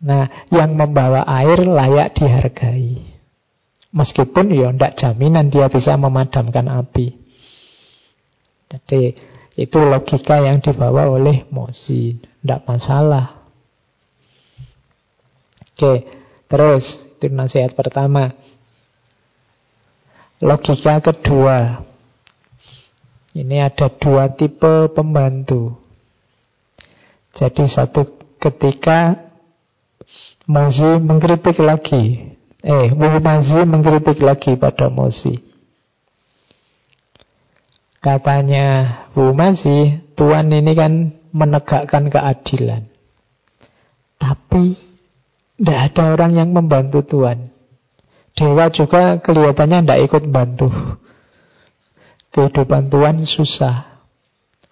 Nah yang membawa air layak dihargai. Meskipun ya tidak jaminan dia bisa memadamkan api. Jadi itu logika yang dibawa oleh Mozi. Tidak masalah. Oke, terus itu nasihat pertama. Logika kedua. Ini ada dua tipe pembantu. Jadi satu ketika Mozi mengkritik lagi. Eh, Muhammad mengkritik lagi pada Mozi. Katanya Bu Masi, Tuhan ini kan menegakkan keadilan. Tapi tidak ada orang yang membantu Tuhan. Dewa juga kelihatannya tidak ikut bantu. Kehidupan Tuhan susah.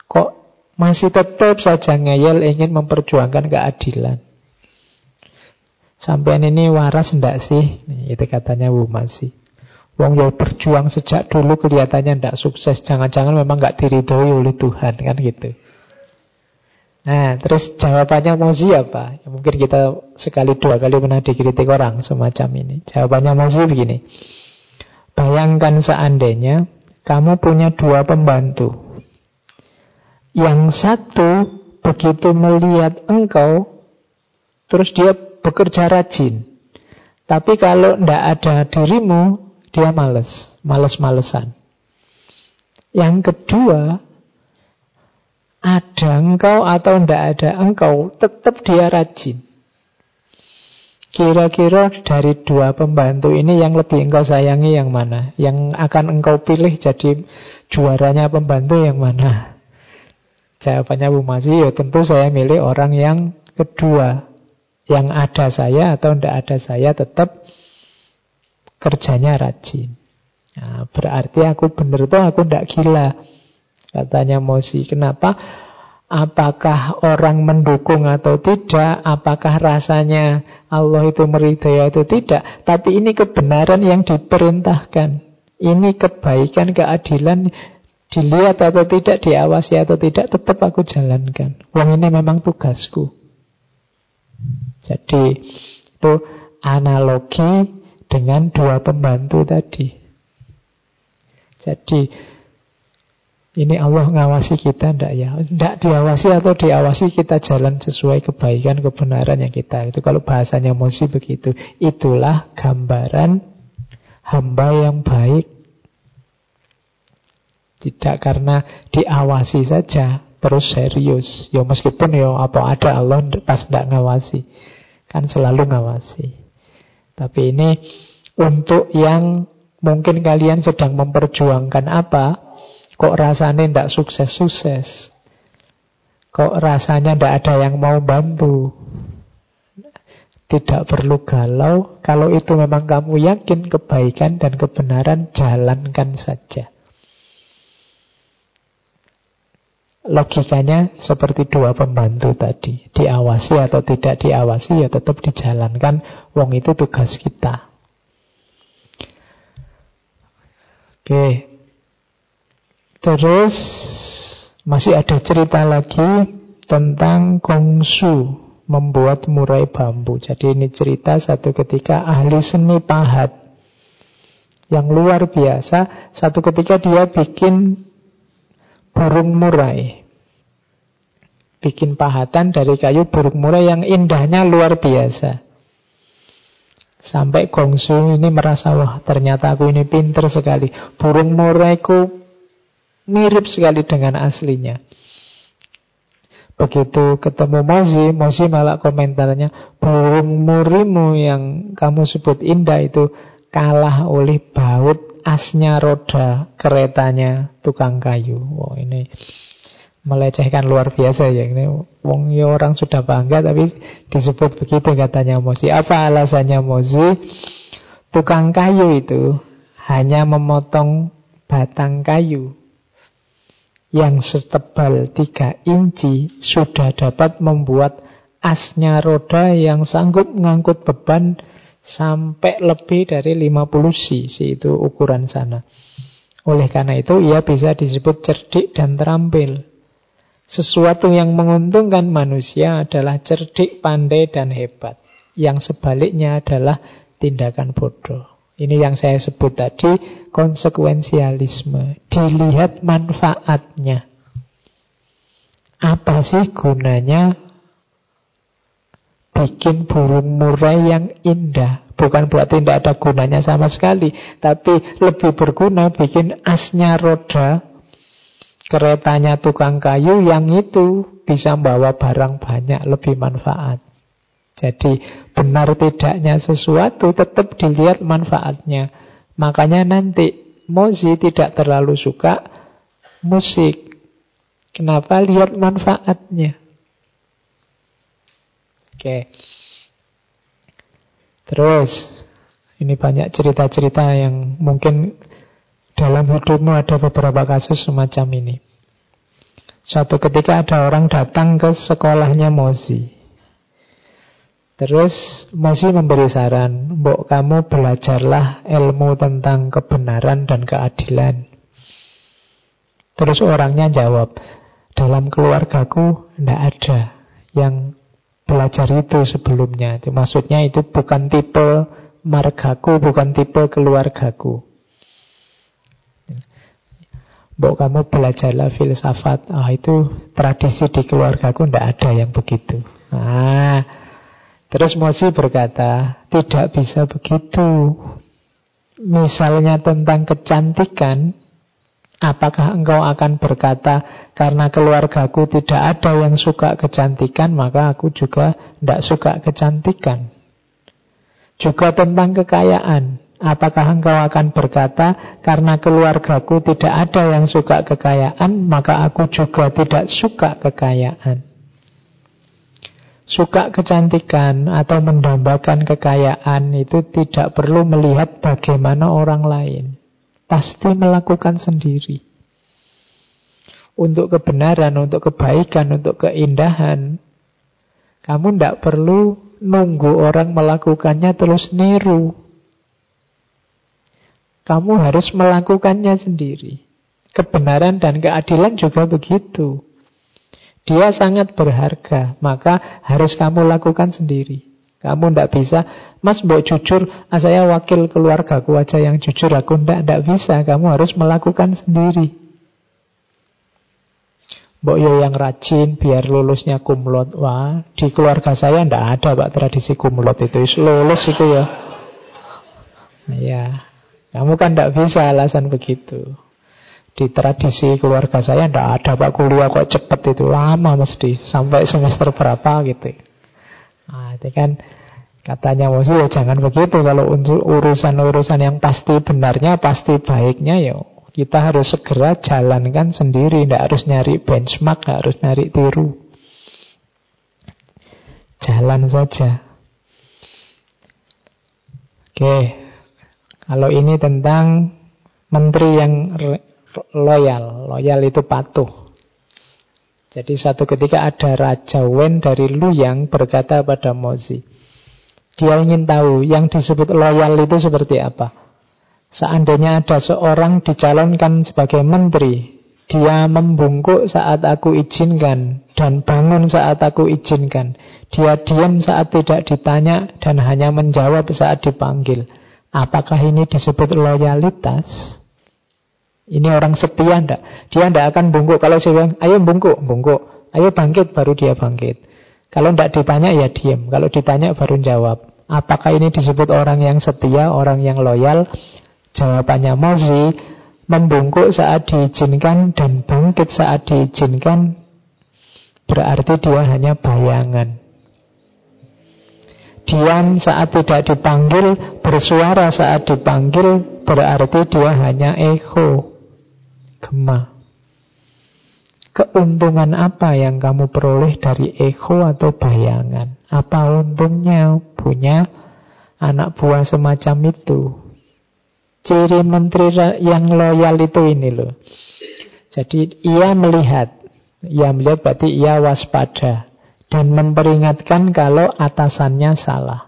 Kok masih tetap saja ngeyel ingin memperjuangkan keadilan. Sampai ini waras enggak sih? Itu katanya Bu Masi. Wong yo berjuang sejak dulu kelihatannya tidak sukses. Jangan-jangan memang nggak diridhoi oleh Tuhan kan gitu. Nah, terus jawabannya Mozi apa? Ya, mungkin kita sekali dua kali pernah dikritik orang semacam ini. Jawabannya Mozi begini. Bayangkan seandainya kamu punya dua pembantu. Yang satu begitu melihat engkau, terus dia bekerja rajin. Tapi kalau tidak ada dirimu, dia males, males-malesan. Yang kedua, ada engkau atau tidak ada engkau, tetap dia rajin. Kira-kira dari dua pembantu ini yang lebih engkau sayangi yang mana? Yang akan engkau pilih jadi juaranya pembantu yang mana? Jawabannya Bu Masih, ya tentu saya milih orang yang kedua. Yang ada saya atau tidak ada saya tetap kerjanya rajin. Nah, berarti aku benar tuh aku tidak gila. Katanya Mosi. Kenapa? Apakah orang mendukung atau tidak? Apakah rasanya Allah itu meridai atau tidak? Tapi ini kebenaran yang diperintahkan. Ini kebaikan, keadilan dilihat atau tidak, diawasi atau tidak, tetap aku jalankan. Wong ini memang tugasku. Jadi itu analogi dengan dua pembantu tadi. Jadi ini Allah ngawasi kita ndak ya? Ndak diawasi atau diawasi kita jalan sesuai kebaikan kebenaran yang kita itu kalau bahasanya Mosi begitu. Itulah gambaran hamba yang baik. Tidak karena diawasi saja terus serius. Ya meskipun ya apa ada Allah pas ndak ngawasi. Kan selalu ngawasi. Tapi ini untuk yang mungkin kalian sedang memperjuangkan apa, kok rasanya tidak sukses-sukses. Kok rasanya tidak ada yang mau bantu. Tidak perlu galau. Kalau itu memang kamu yakin kebaikan dan kebenaran, jalankan saja. Logikanya seperti dua pembantu tadi. Diawasi atau tidak diawasi ya tetap dijalankan. Wong itu tugas kita. Oke. Terus masih ada cerita lagi tentang Kongsu membuat murai bambu. Jadi ini cerita satu ketika ahli seni pahat yang luar biasa. Satu ketika dia bikin burung murai. Bikin pahatan dari kayu burung murai yang indahnya luar biasa. Sampai Gongsu ini merasa, wah ternyata aku ini pinter sekali. Burung muraiku mirip sekali dengan aslinya. Begitu ketemu Mozi, Mozi malah komentarnya, burung murimu yang kamu sebut indah itu kalah oleh baut asnya roda keretanya tukang kayu. Wow, ini melecehkan luar biasa ya. Ini wong ya orang sudah bangga tapi disebut begitu katanya Mosi. Apa alasannya Mosi? Tukang kayu itu hanya memotong batang kayu. Yang setebal 3 inci sudah dapat membuat asnya roda yang sanggup mengangkut beban sampai lebih dari 50 cc itu ukuran sana. Oleh karena itu ia bisa disebut cerdik dan terampil. Sesuatu yang menguntungkan manusia adalah cerdik, pandai, dan hebat. Yang sebaliknya adalah tindakan bodoh. Ini yang saya sebut tadi konsekuensialisme. Dilihat manfaatnya. Apa sih gunanya bikin burung murai yang indah? Bukan berarti tidak ada gunanya sama sekali. Tapi lebih berguna bikin asnya roda keretanya tukang kayu yang itu bisa membawa barang banyak lebih manfaat. Jadi benar tidaknya sesuatu tetap dilihat manfaatnya. Makanya nanti Mozi tidak terlalu suka musik. Kenapa? Lihat manfaatnya. Oke. Terus, ini banyak cerita-cerita yang mungkin dalam hidupmu ada beberapa kasus semacam ini. Suatu ketika ada orang datang ke sekolahnya Mozi. Terus Mozi memberi saran, Mbok kamu belajarlah ilmu tentang kebenaran dan keadilan. Terus orangnya jawab, dalam keluargaku tidak ada yang belajar itu sebelumnya. Itu maksudnya itu bukan tipe margaku, bukan tipe keluargaku. Mbok kamu belajarlah filsafat. Ah itu tradisi di keluargaku tidak ada yang begitu. Ah, terus Mosi berkata, tidak bisa begitu. Misalnya tentang kecantikan, apakah engkau akan berkata karena keluargaku tidak ada yang suka kecantikan, maka aku juga tidak suka kecantikan. Juga tentang kekayaan, Apakah engkau akan berkata, karena keluargaku tidak ada yang suka kekayaan, maka aku juga tidak suka kekayaan. Suka kecantikan atau mendambakan kekayaan itu tidak perlu melihat bagaimana orang lain. Pasti melakukan sendiri. Untuk kebenaran, untuk kebaikan, untuk keindahan, kamu tidak perlu nunggu orang melakukannya terus niru. Kamu harus melakukannya sendiri. Kebenaran dan keadilan juga begitu. Dia sangat berharga, maka harus kamu lakukan sendiri. Kamu tidak bisa, mas mbok jujur, ah, saya wakil keluargaku aja yang jujur, aku tidak, tidak bisa. Kamu harus melakukan sendiri. Mbok yo yang rajin biar lulusnya kumlot. Wah, di keluarga saya tidak ada pak tradisi kumlot itu. Lulus itu ya. Ya, kamu kan tidak bisa alasan begitu. Di tradisi keluarga saya tidak ada pak kuliah kok cepet itu lama mesti sampai semester berapa gitu. Nah, itu kan katanya Mosi ya jangan begitu kalau untuk urusan-urusan yang pasti benarnya pasti baiknya ya kita harus segera jalankan sendiri, tidak harus nyari benchmark, tidak harus nyari tiru. Jalan saja. Oke, kalau ini tentang menteri yang loyal. Loyal itu patuh. Jadi satu ketika ada Raja Wen dari Luyang berkata pada Mozi. Dia ingin tahu yang disebut loyal itu seperti apa. Seandainya ada seorang dicalonkan sebagai menteri, dia membungkuk saat aku izinkan dan bangun saat aku izinkan. Dia diam saat tidak ditanya dan hanya menjawab saat dipanggil. Apakah ini disebut loyalitas? Ini orang setia ndak? Dia ndak akan bungkuk kalau saya bilang, ayo bungkuk, bungkuk. Ayo bangkit, baru dia bangkit. Kalau ndak ditanya ya diam. Kalau ditanya baru jawab. Apakah ini disebut orang yang setia, orang yang loyal? Jawabannya Mozi, membungkuk saat diizinkan dan bangkit saat diizinkan berarti dia hanya bayangan. Diam saat tidak dipanggil, bersuara saat dipanggil, berarti dia hanya echo, gema. Keuntungan apa yang kamu peroleh dari echo atau bayangan? Apa untungnya punya anak buah semacam itu? Ciri menteri yang loyal itu ini loh. Jadi ia melihat. Ia melihat berarti ia waspada. Dan memperingatkan kalau atasannya salah.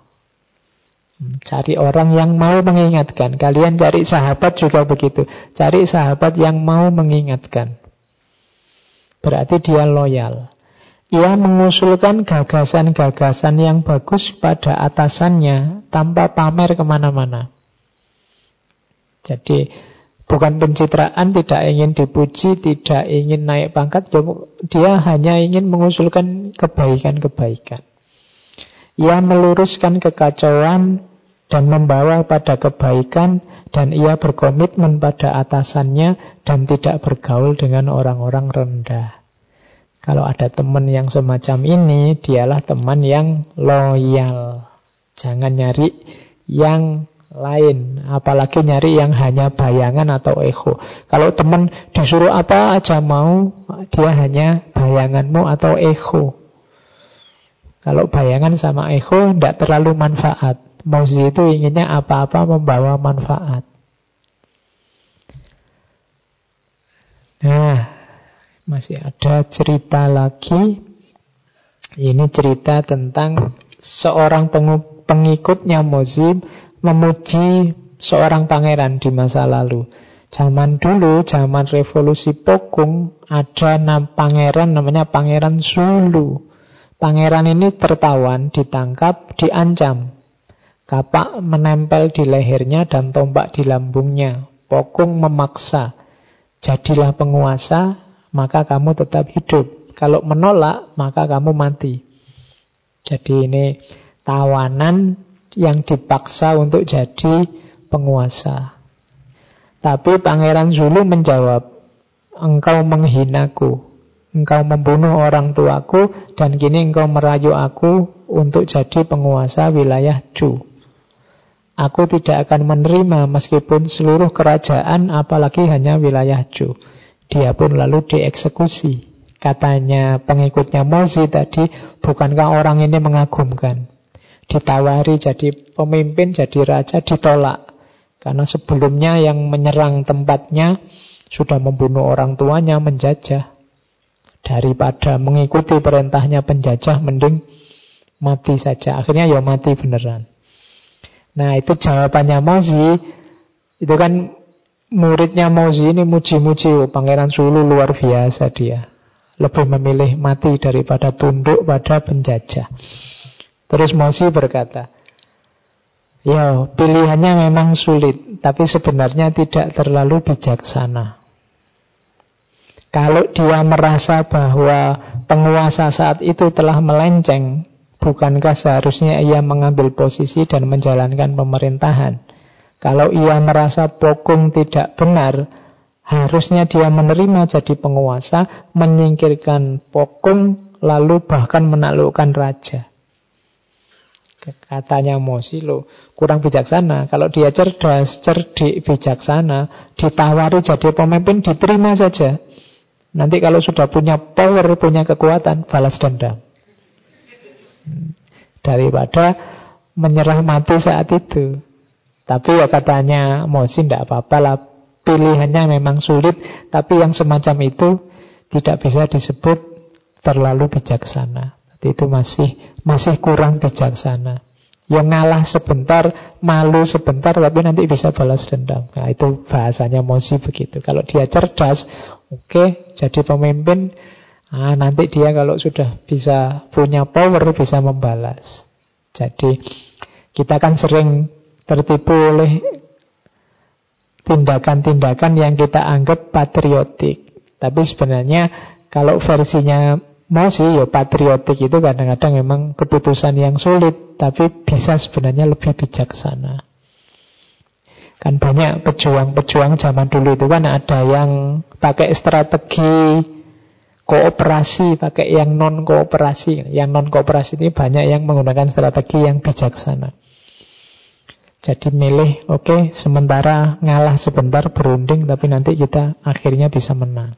Cari orang yang mau mengingatkan. Kalian cari sahabat juga begitu. Cari sahabat yang mau mengingatkan. Berarti dia loyal. Ia mengusulkan gagasan-gagasan yang bagus pada atasannya tanpa pamer ke mana-mana. Jadi bukan pencitraan, tidak ingin dipuji, tidak ingin naik pangkat, dia hanya ingin mengusulkan kebaikan-kebaikan. Ia meluruskan kekacauan dan membawa pada kebaikan dan ia berkomitmen pada atasannya dan tidak bergaul dengan orang-orang rendah. Kalau ada teman yang semacam ini, dialah teman yang loyal. Jangan nyari yang lain, apalagi nyari yang hanya bayangan atau ego. Kalau teman disuruh apa aja mau, dia hanya bayanganmu atau ego. Kalau bayangan sama ego tidak terlalu manfaat. Mozi itu inginnya apa-apa membawa manfaat. Nah, masih ada cerita lagi. Ini cerita tentang seorang pengikutnya Mozim memuji seorang pangeran di masa lalu. Zaman dulu, zaman revolusi Pokung, ada nam pangeran namanya Pangeran Zulu. Pangeran ini tertawan, ditangkap, diancam. Kapak menempel di lehernya dan tombak di lambungnya. Pokung memaksa. Jadilah penguasa, maka kamu tetap hidup. Kalau menolak, maka kamu mati. Jadi ini tawanan yang dipaksa untuk jadi penguasa. Tapi Pangeran Zulu menjawab, engkau menghinaku, engkau membunuh orang tuaku, dan kini engkau merayu aku untuk jadi penguasa wilayah Chu. Aku tidak akan menerima meskipun seluruh kerajaan apalagi hanya wilayah Chu. Dia pun lalu dieksekusi. Katanya pengikutnya Mozi tadi, bukankah orang ini mengagumkan? Ditawari jadi pemimpin, jadi raja, ditolak. Karena sebelumnya yang menyerang tempatnya sudah membunuh orang tuanya, menjajah. Daripada mengikuti perintahnya penjajah, mending mati saja. Akhirnya ya mati beneran. Nah itu jawabannya Mozi. Itu kan muridnya Mozi ini muji-muji oh, Pangeran Sulu luar biasa dia. Lebih memilih mati daripada tunduk pada penjajah. Terus Mozi berkata, Ya, pilihannya memang sulit, tapi sebenarnya tidak terlalu bijaksana. Kalau dia merasa bahwa penguasa saat itu telah melenceng, bukankah seharusnya ia mengambil posisi dan menjalankan pemerintahan? Kalau ia merasa Pokung tidak benar, harusnya dia menerima jadi penguasa, menyingkirkan Pokung, lalu bahkan menaklukkan raja. Katanya Mosi lo kurang bijaksana. Kalau dia cerdas, cerdik, bijaksana, ditawari jadi pemimpin, diterima saja. Nanti kalau sudah punya power, punya kekuatan, balas dendam. Daripada menyerah mati saat itu. Tapi ya katanya Mosi tidak apa-apa lah. Pilihannya memang sulit. Tapi yang semacam itu tidak bisa disebut terlalu bijaksana. Itu masih masih kurang bijaksana. Yang ngalah sebentar, malu sebentar, tapi nanti bisa balas dendam. Nah, itu bahasanya Mosi begitu. Kalau dia cerdas, oke, okay, jadi pemimpin, nah, nanti dia kalau sudah bisa punya power, bisa membalas. Jadi, kita kan sering tertipu oleh tindakan-tindakan yang kita anggap patriotik. Tapi sebenarnya kalau versinya Mosi ya patriotik itu kadang-kadang memang keputusan yang sulit, tapi bisa sebenarnya lebih bijaksana. Kan banyak pejuang-pejuang zaman dulu itu kan ada yang pakai strategi kooperasi, pakai yang non kooperasi. Yang non kooperasi ini banyak yang menggunakan strategi yang bijaksana. Jadi milih, oke, okay, sementara ngalah sebentar berunding, tapi nanti kita akhirnya bisa menang.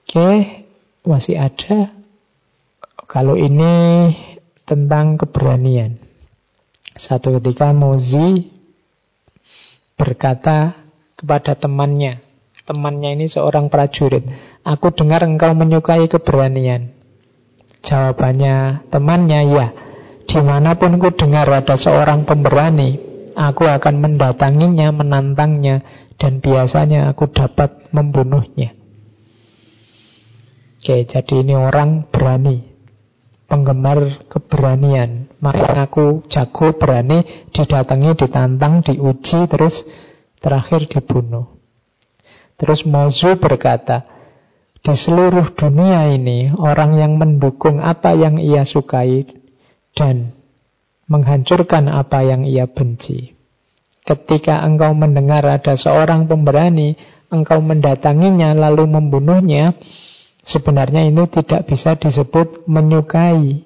Oke, okay, masih ada. Kalau ini tentang keberanian. Satu ketika Mozi berkata kepada temannya. Temannya ini seorang prajurit. Aku dengar engkau menyukai keberanian. Jawabannya temannya, ya. Di mana pun ku dengar ada seorang pemberani, aku akan mendatanginya, menantangnya, dan biasanya aku dapat membunuhnya. Oke, jadi ini orang berani, penggemar keberanian. Maka aku jago, berani, didatangi, ditantang, diuji, terus terakhir dibunuh. Terus Mozu berkata, di seluruh dunia ini orang yang mendukung apa yang ia sukai dan menghancurkan apa yang ia benci. Ketika engkau mendengar ada seorang pemberani, engkau mendatanginya lalu membunuhnya, sebenarnya ini tidak bisa disebut menyukai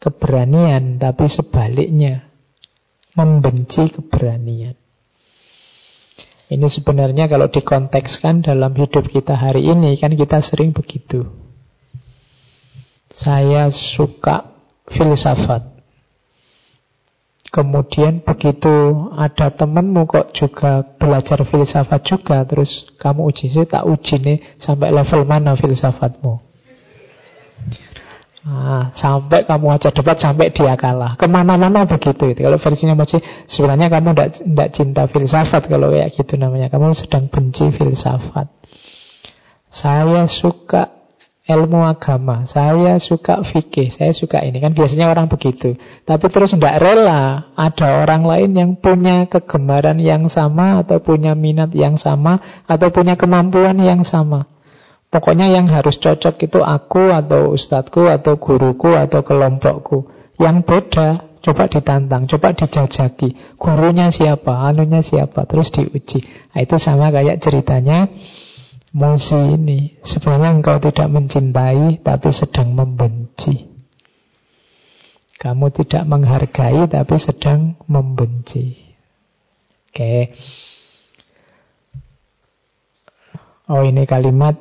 keberanian, tapi sebaliknya membenci keberanian. Ini sebenarnya kalau dikontekskan dalam hidup kita hari ini, kan kita sering begitu. Saya suka filsafat. Kemudian begitu ada temanmu kok juga belajar filsafat juga, terus kamu uji, saya tak uji nih sampai level mana filsafatmu. Nah, sampai kamu aja debat sampai dia kalah. Ke mana-mana begitu. Itu. Kalau versinya masih sebenarnya kamu tidak cinta filsafat kalau kayak gitu namanya. Kamu sedang benci filsafat. Saya suka ilmu agama, saya suka fikih, saya suka ini kan biasanya orang begitu. Tapi terus tidak rela ada orang lain yang punya kegemaran yang sama atau punya minat yang sama atau punya kemampuan yang sama. Pokoknya yang harus cocok itu aku atau ustadku atau guruku atau kelompokku. Yang beda coba ditantang, coba dijajaki. Gurunya siapa, anunya siapa, terus diuji. Nah, itu sama kayak ceritanya Musi ini sebenarnya engkau tidak mencintai tapi sedang membenci. Kamu tidak menghargai tapi sedang membenci. Oke. Oh ini kalimat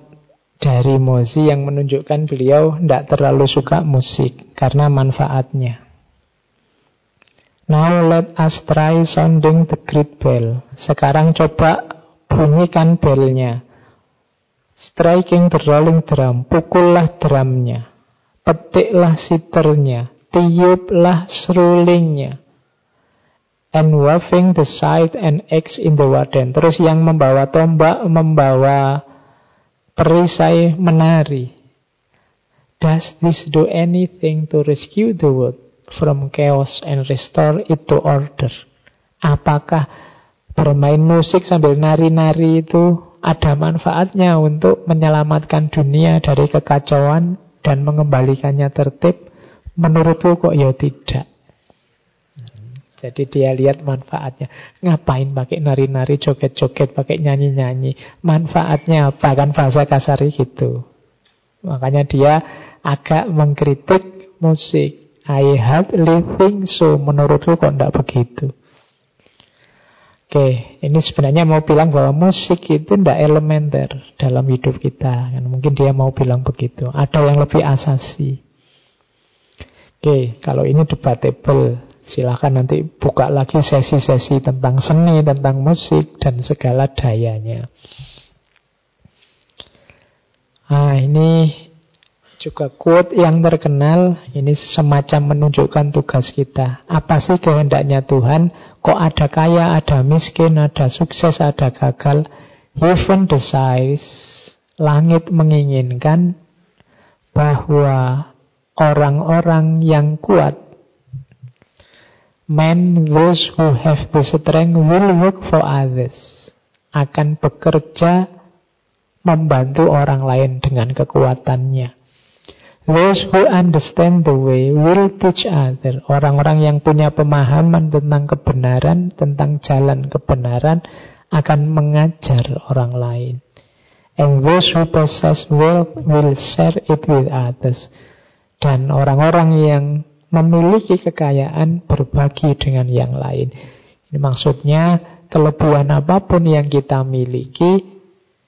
dari Mozi yang menunjukkan beliau tidak terlalu suka musik karena manfaatnya. Now let us try sounding the great bell. Sekarang coba bunyikan belnya. Striking the rolling drum, pukullah drumnya, petiklah siternya, tiuplah serulingnya. And waving the scythe and axe in the warden. Terus yang membawa tombak, membawa perisai menari. Does this do anything to rescue the world from chaos and restore it to order? Apakah bermain musik sambil nari-nari itu ada manfaatnya untuk menyelamatkan dunia dari kekacauan dan mengembalikannya tertib? Menurutku kok ya tidak. Jadi dia lihat manfaatnya. Ngapain pakai nari-nari, joget-joget, pakai nyanyi-nyanyi. Manfaatnya apa? Kan bahasa kasar gitu. Makanya dia agak mengkritik musik. I have living so. Menurutku kok tidak begitu. Oke, ini sebenarnya mau bilang bahwa musik itu tidak elementer dalam hidup kita. Kan mungkin dia mau bilang begitu. Ada yang lebih asasi. Oke, kalau ini debatable, silahkan nanti buka lagi sesi-sesi tentang seni, tentang musik, dan segala dayanya. Nah, ini juga quote yang terkenal ini semacam menunjukkan tugas kita. Apa sih kehendaknya Tuhan? Kok ada kaya, ada miskin, ada sukses, ada gagal? Heaven desires, langit menginginkan bahwa orang-orang yang kuat, men those who have the strength will work for others, akan bekerja membantu orang lain dengan kekuatannya. Those who understand the way will teach other. Orang-orang yang punya pemahaman tentang kebenaran, tentang jalan kebenaran, akan mengajar orang lain. And those who possess wealth will share it with others. Dan orang-orang yang memiliki kekayaan berbagi dengan yang lain. Ini maksudnya kelebihan apa pun yang kita miliki,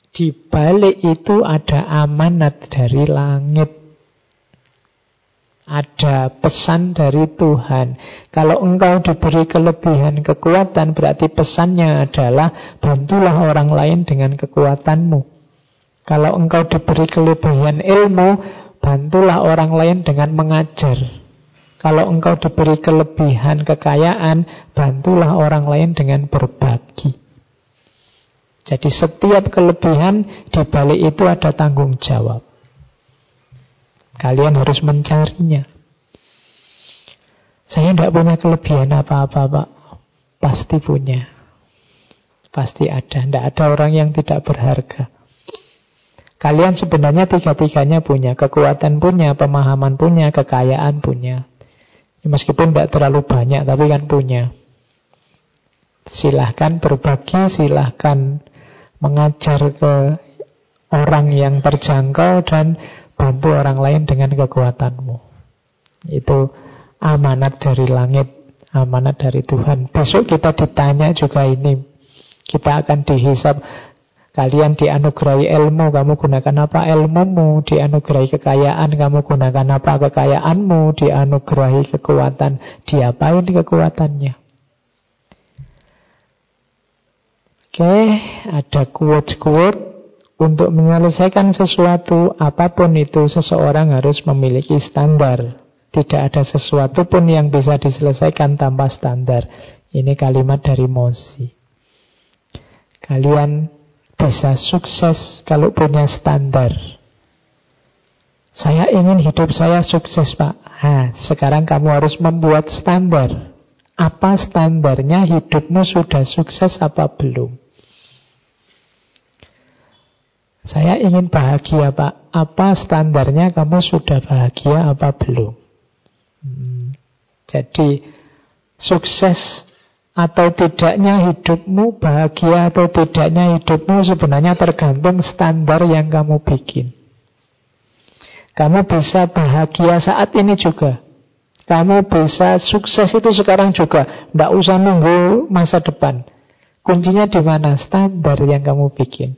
di balik itu ada amanat dari langit Ada pesan dari Tuhan. Kalau engkau diberi kelebihan kekuatan, berarti pesannya adalah bantulah orang lain dengan kekuatanmu. Kalau engkau diberi kelebihan ilmu, bantulah orang lain dengan mengajar. Kalau engkau diberi kelebihan kekayaan, bantulah orang lain dengan berbagi. Jadi setiap kelebihan di balik itu ada tanggung jawab. Kalian harus mencarinya. Saya tidak punya kelebihan apa-apa, Pak. Pasti punya. Pasti ada. Tidak ada orang yang tidak berharga. Kalian sebenarnya tiga-tiganya punya. Kekuatan punya, pemahaman punya, kekayaan punya. Meskipun tidak terlalu banyak, tapi kan punya. Silahkan berbagi, silahkan mengajar ke orang yang terjangkau dan Bantu orang lain dengan kekuatanmu. Itu amanat dari langit, amanat dari Tuhan. Besok kita ditanya juga ini. Kita akan dihisap Kalian dianugerahi ilmu, kamu gunakan apa ilmumu? Dianugerahi kekayaan, kamu gunakan apa kekayaanmu? Dianugerahi kekuatan, diapain kekuatannya? Oke, ada quote-quote untuk menyelesaikan sesuatu, apa pun itu, seseorang harus memiliki standar. Tidak ada sesuatu pun yang bisa diselesaikan tanpa standar. Ini kalimat dari Mosi. Kalian bisa sukses kalau punya standar. Saya ingin hidup saya sukses, Pak. Nah, sekarang kamu harus membuat standar. Apa standarnya hidupmu sudah sukses apa belum? Saya ingin bahagia Pak Apa standarnya kamu sudah bahagia apa belum hmm. Jadi Sukses atau tidaknya hidupmu Bahagia atau tidaknya hidupmu Sebenarnya tergantung standar yang kamu bikin. Kamu bisa bahagia saat ini juga. Kamu bisa sukses itu sekarang juga. Tidak usah nunggu masa depan. Kuncinya di mana? Standar yang kamu bikin.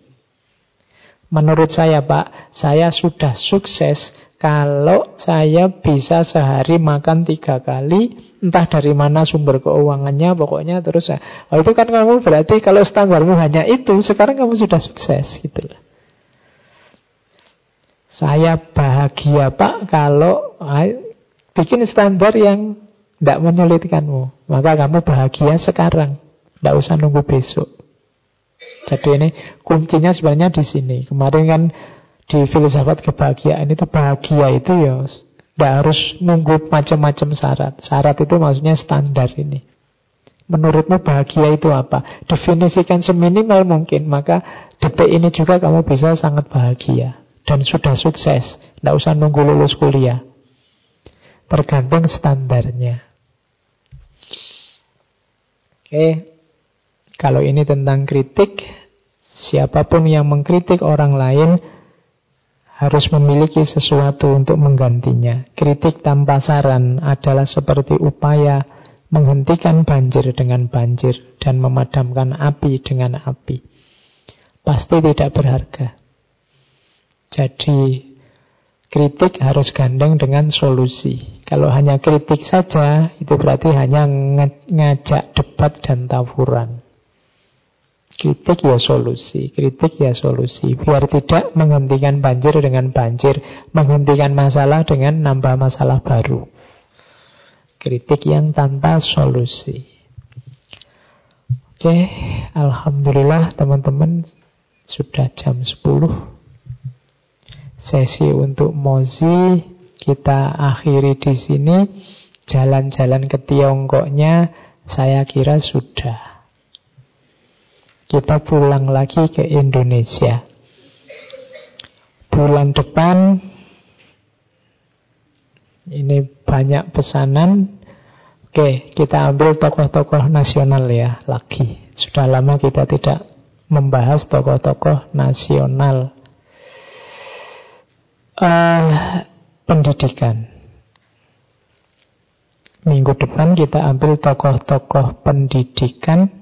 Menurut saya Pak, saya sudah sukses kalau saya bisa sehari makan tiga kali, entah dari mana sumber keuangannya, pokoknya terus. Oh, itu kan kamu berarti kalau standarmu hanya itu, sekarang kamu sudah sukses gitu Saya bahagia Pak kalau ah, bikin standar yang tidak menyulitkanmu. Maka kamu bahagia sekarang, tidak usah nunggu besok. Jadi ini kuncinya sebenarnya di sini. Kemarin kan di filsafat kebahagiaan itu bahagia itu ya tidak harus nunggu macam-macam syarat. Syarat itu maksudnya standar ini. Menurutmu bahagia itu apa? Definisikan seminimal mungkin, maka detik ini juga kamu bisa sangat bahagia. Dan sudah sukses. Tidak usah nunggu lulus kuliah. Tergantung standarnya. Oke, kalau ini tentang kritik, siapa pun yang mengkritik orang lain harus memiliki sesuatu untuk menggantinya. Kritik tanpa saran adalah seperti upaya menghentikan banjir dengan banjir dan memadamkan api dengan api. Pasti tidak berharga. Jadi kritik harus gandeng dengan solusi. Kalau hanya kritik saja, itu berarti hanya ngajak debat dan tawuran. Kritik ya solusi, kritik ya solusi. Biar tidak menghentikan banjir dengan banjir, menghentikan masalah dengan nambah masalah baru. Kritik yang tanpa solusi. Oke, Alhamdulillah teman-teman sudah jam 10. Sesi untuk Mozi kita akhiri di sini. Jalan-jalan ke Tiongkoknya saya kira sudah kita pulang lagi ke Indonesia. Bulan depan ini banyak pesanan. Oke, kita ambil tokoh-tokoh nasional ya lagi. Sudah lama kita tidak membahas tokoh-tokoh nasional. Uh, pendidikan. Minggu depan kita ambil tokoh-tokoh pendidikan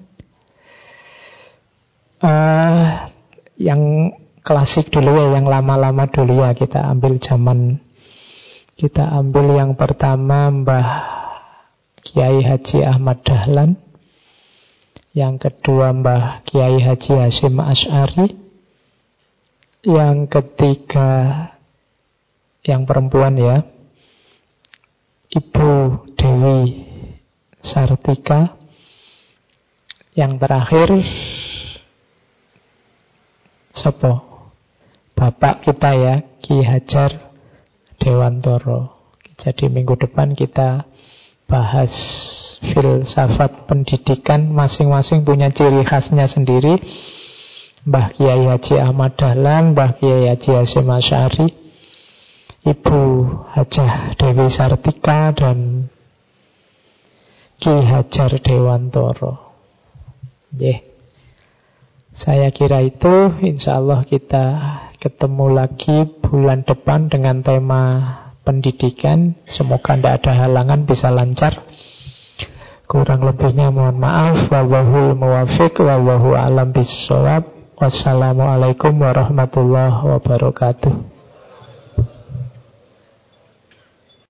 Uh, yang klasik dulu ya, yang lama-lama dulu ya kita ambil zaman Kita ambil yang pertama Mbah Kiai Haji Ahmad Dahlan. Yang kedua Mbah Kiai Haji Hasim Ash'ari. Yang ketiga yang perempuan ya. Ibu Dewi Sartika. Yang terakhir Sopo? Bapak kita ya Ki Hajar Dewantoro. Jadi minggu depan kita bahas filsafat pendidikan masing-masing punya ciri khasnya sendiri. Mbah Kiai Haji Ahmad Dahlan Mbah Kiai Haji Hasim Asyari Ibu Hajah Dewi Sartika dan Ki Hajar Dewantoro. Yeah. Saya kira itu. Insya Allah kita ketemu lagi bulan depan dengan tema pendidikan. Semoga tidak ada halangan bisa lancar. Kurang lebihnya mohon maaf. Wallahul muwafiq Wallahu alam bisawab Wassalamualaikum warahmatullahi wabarakatuh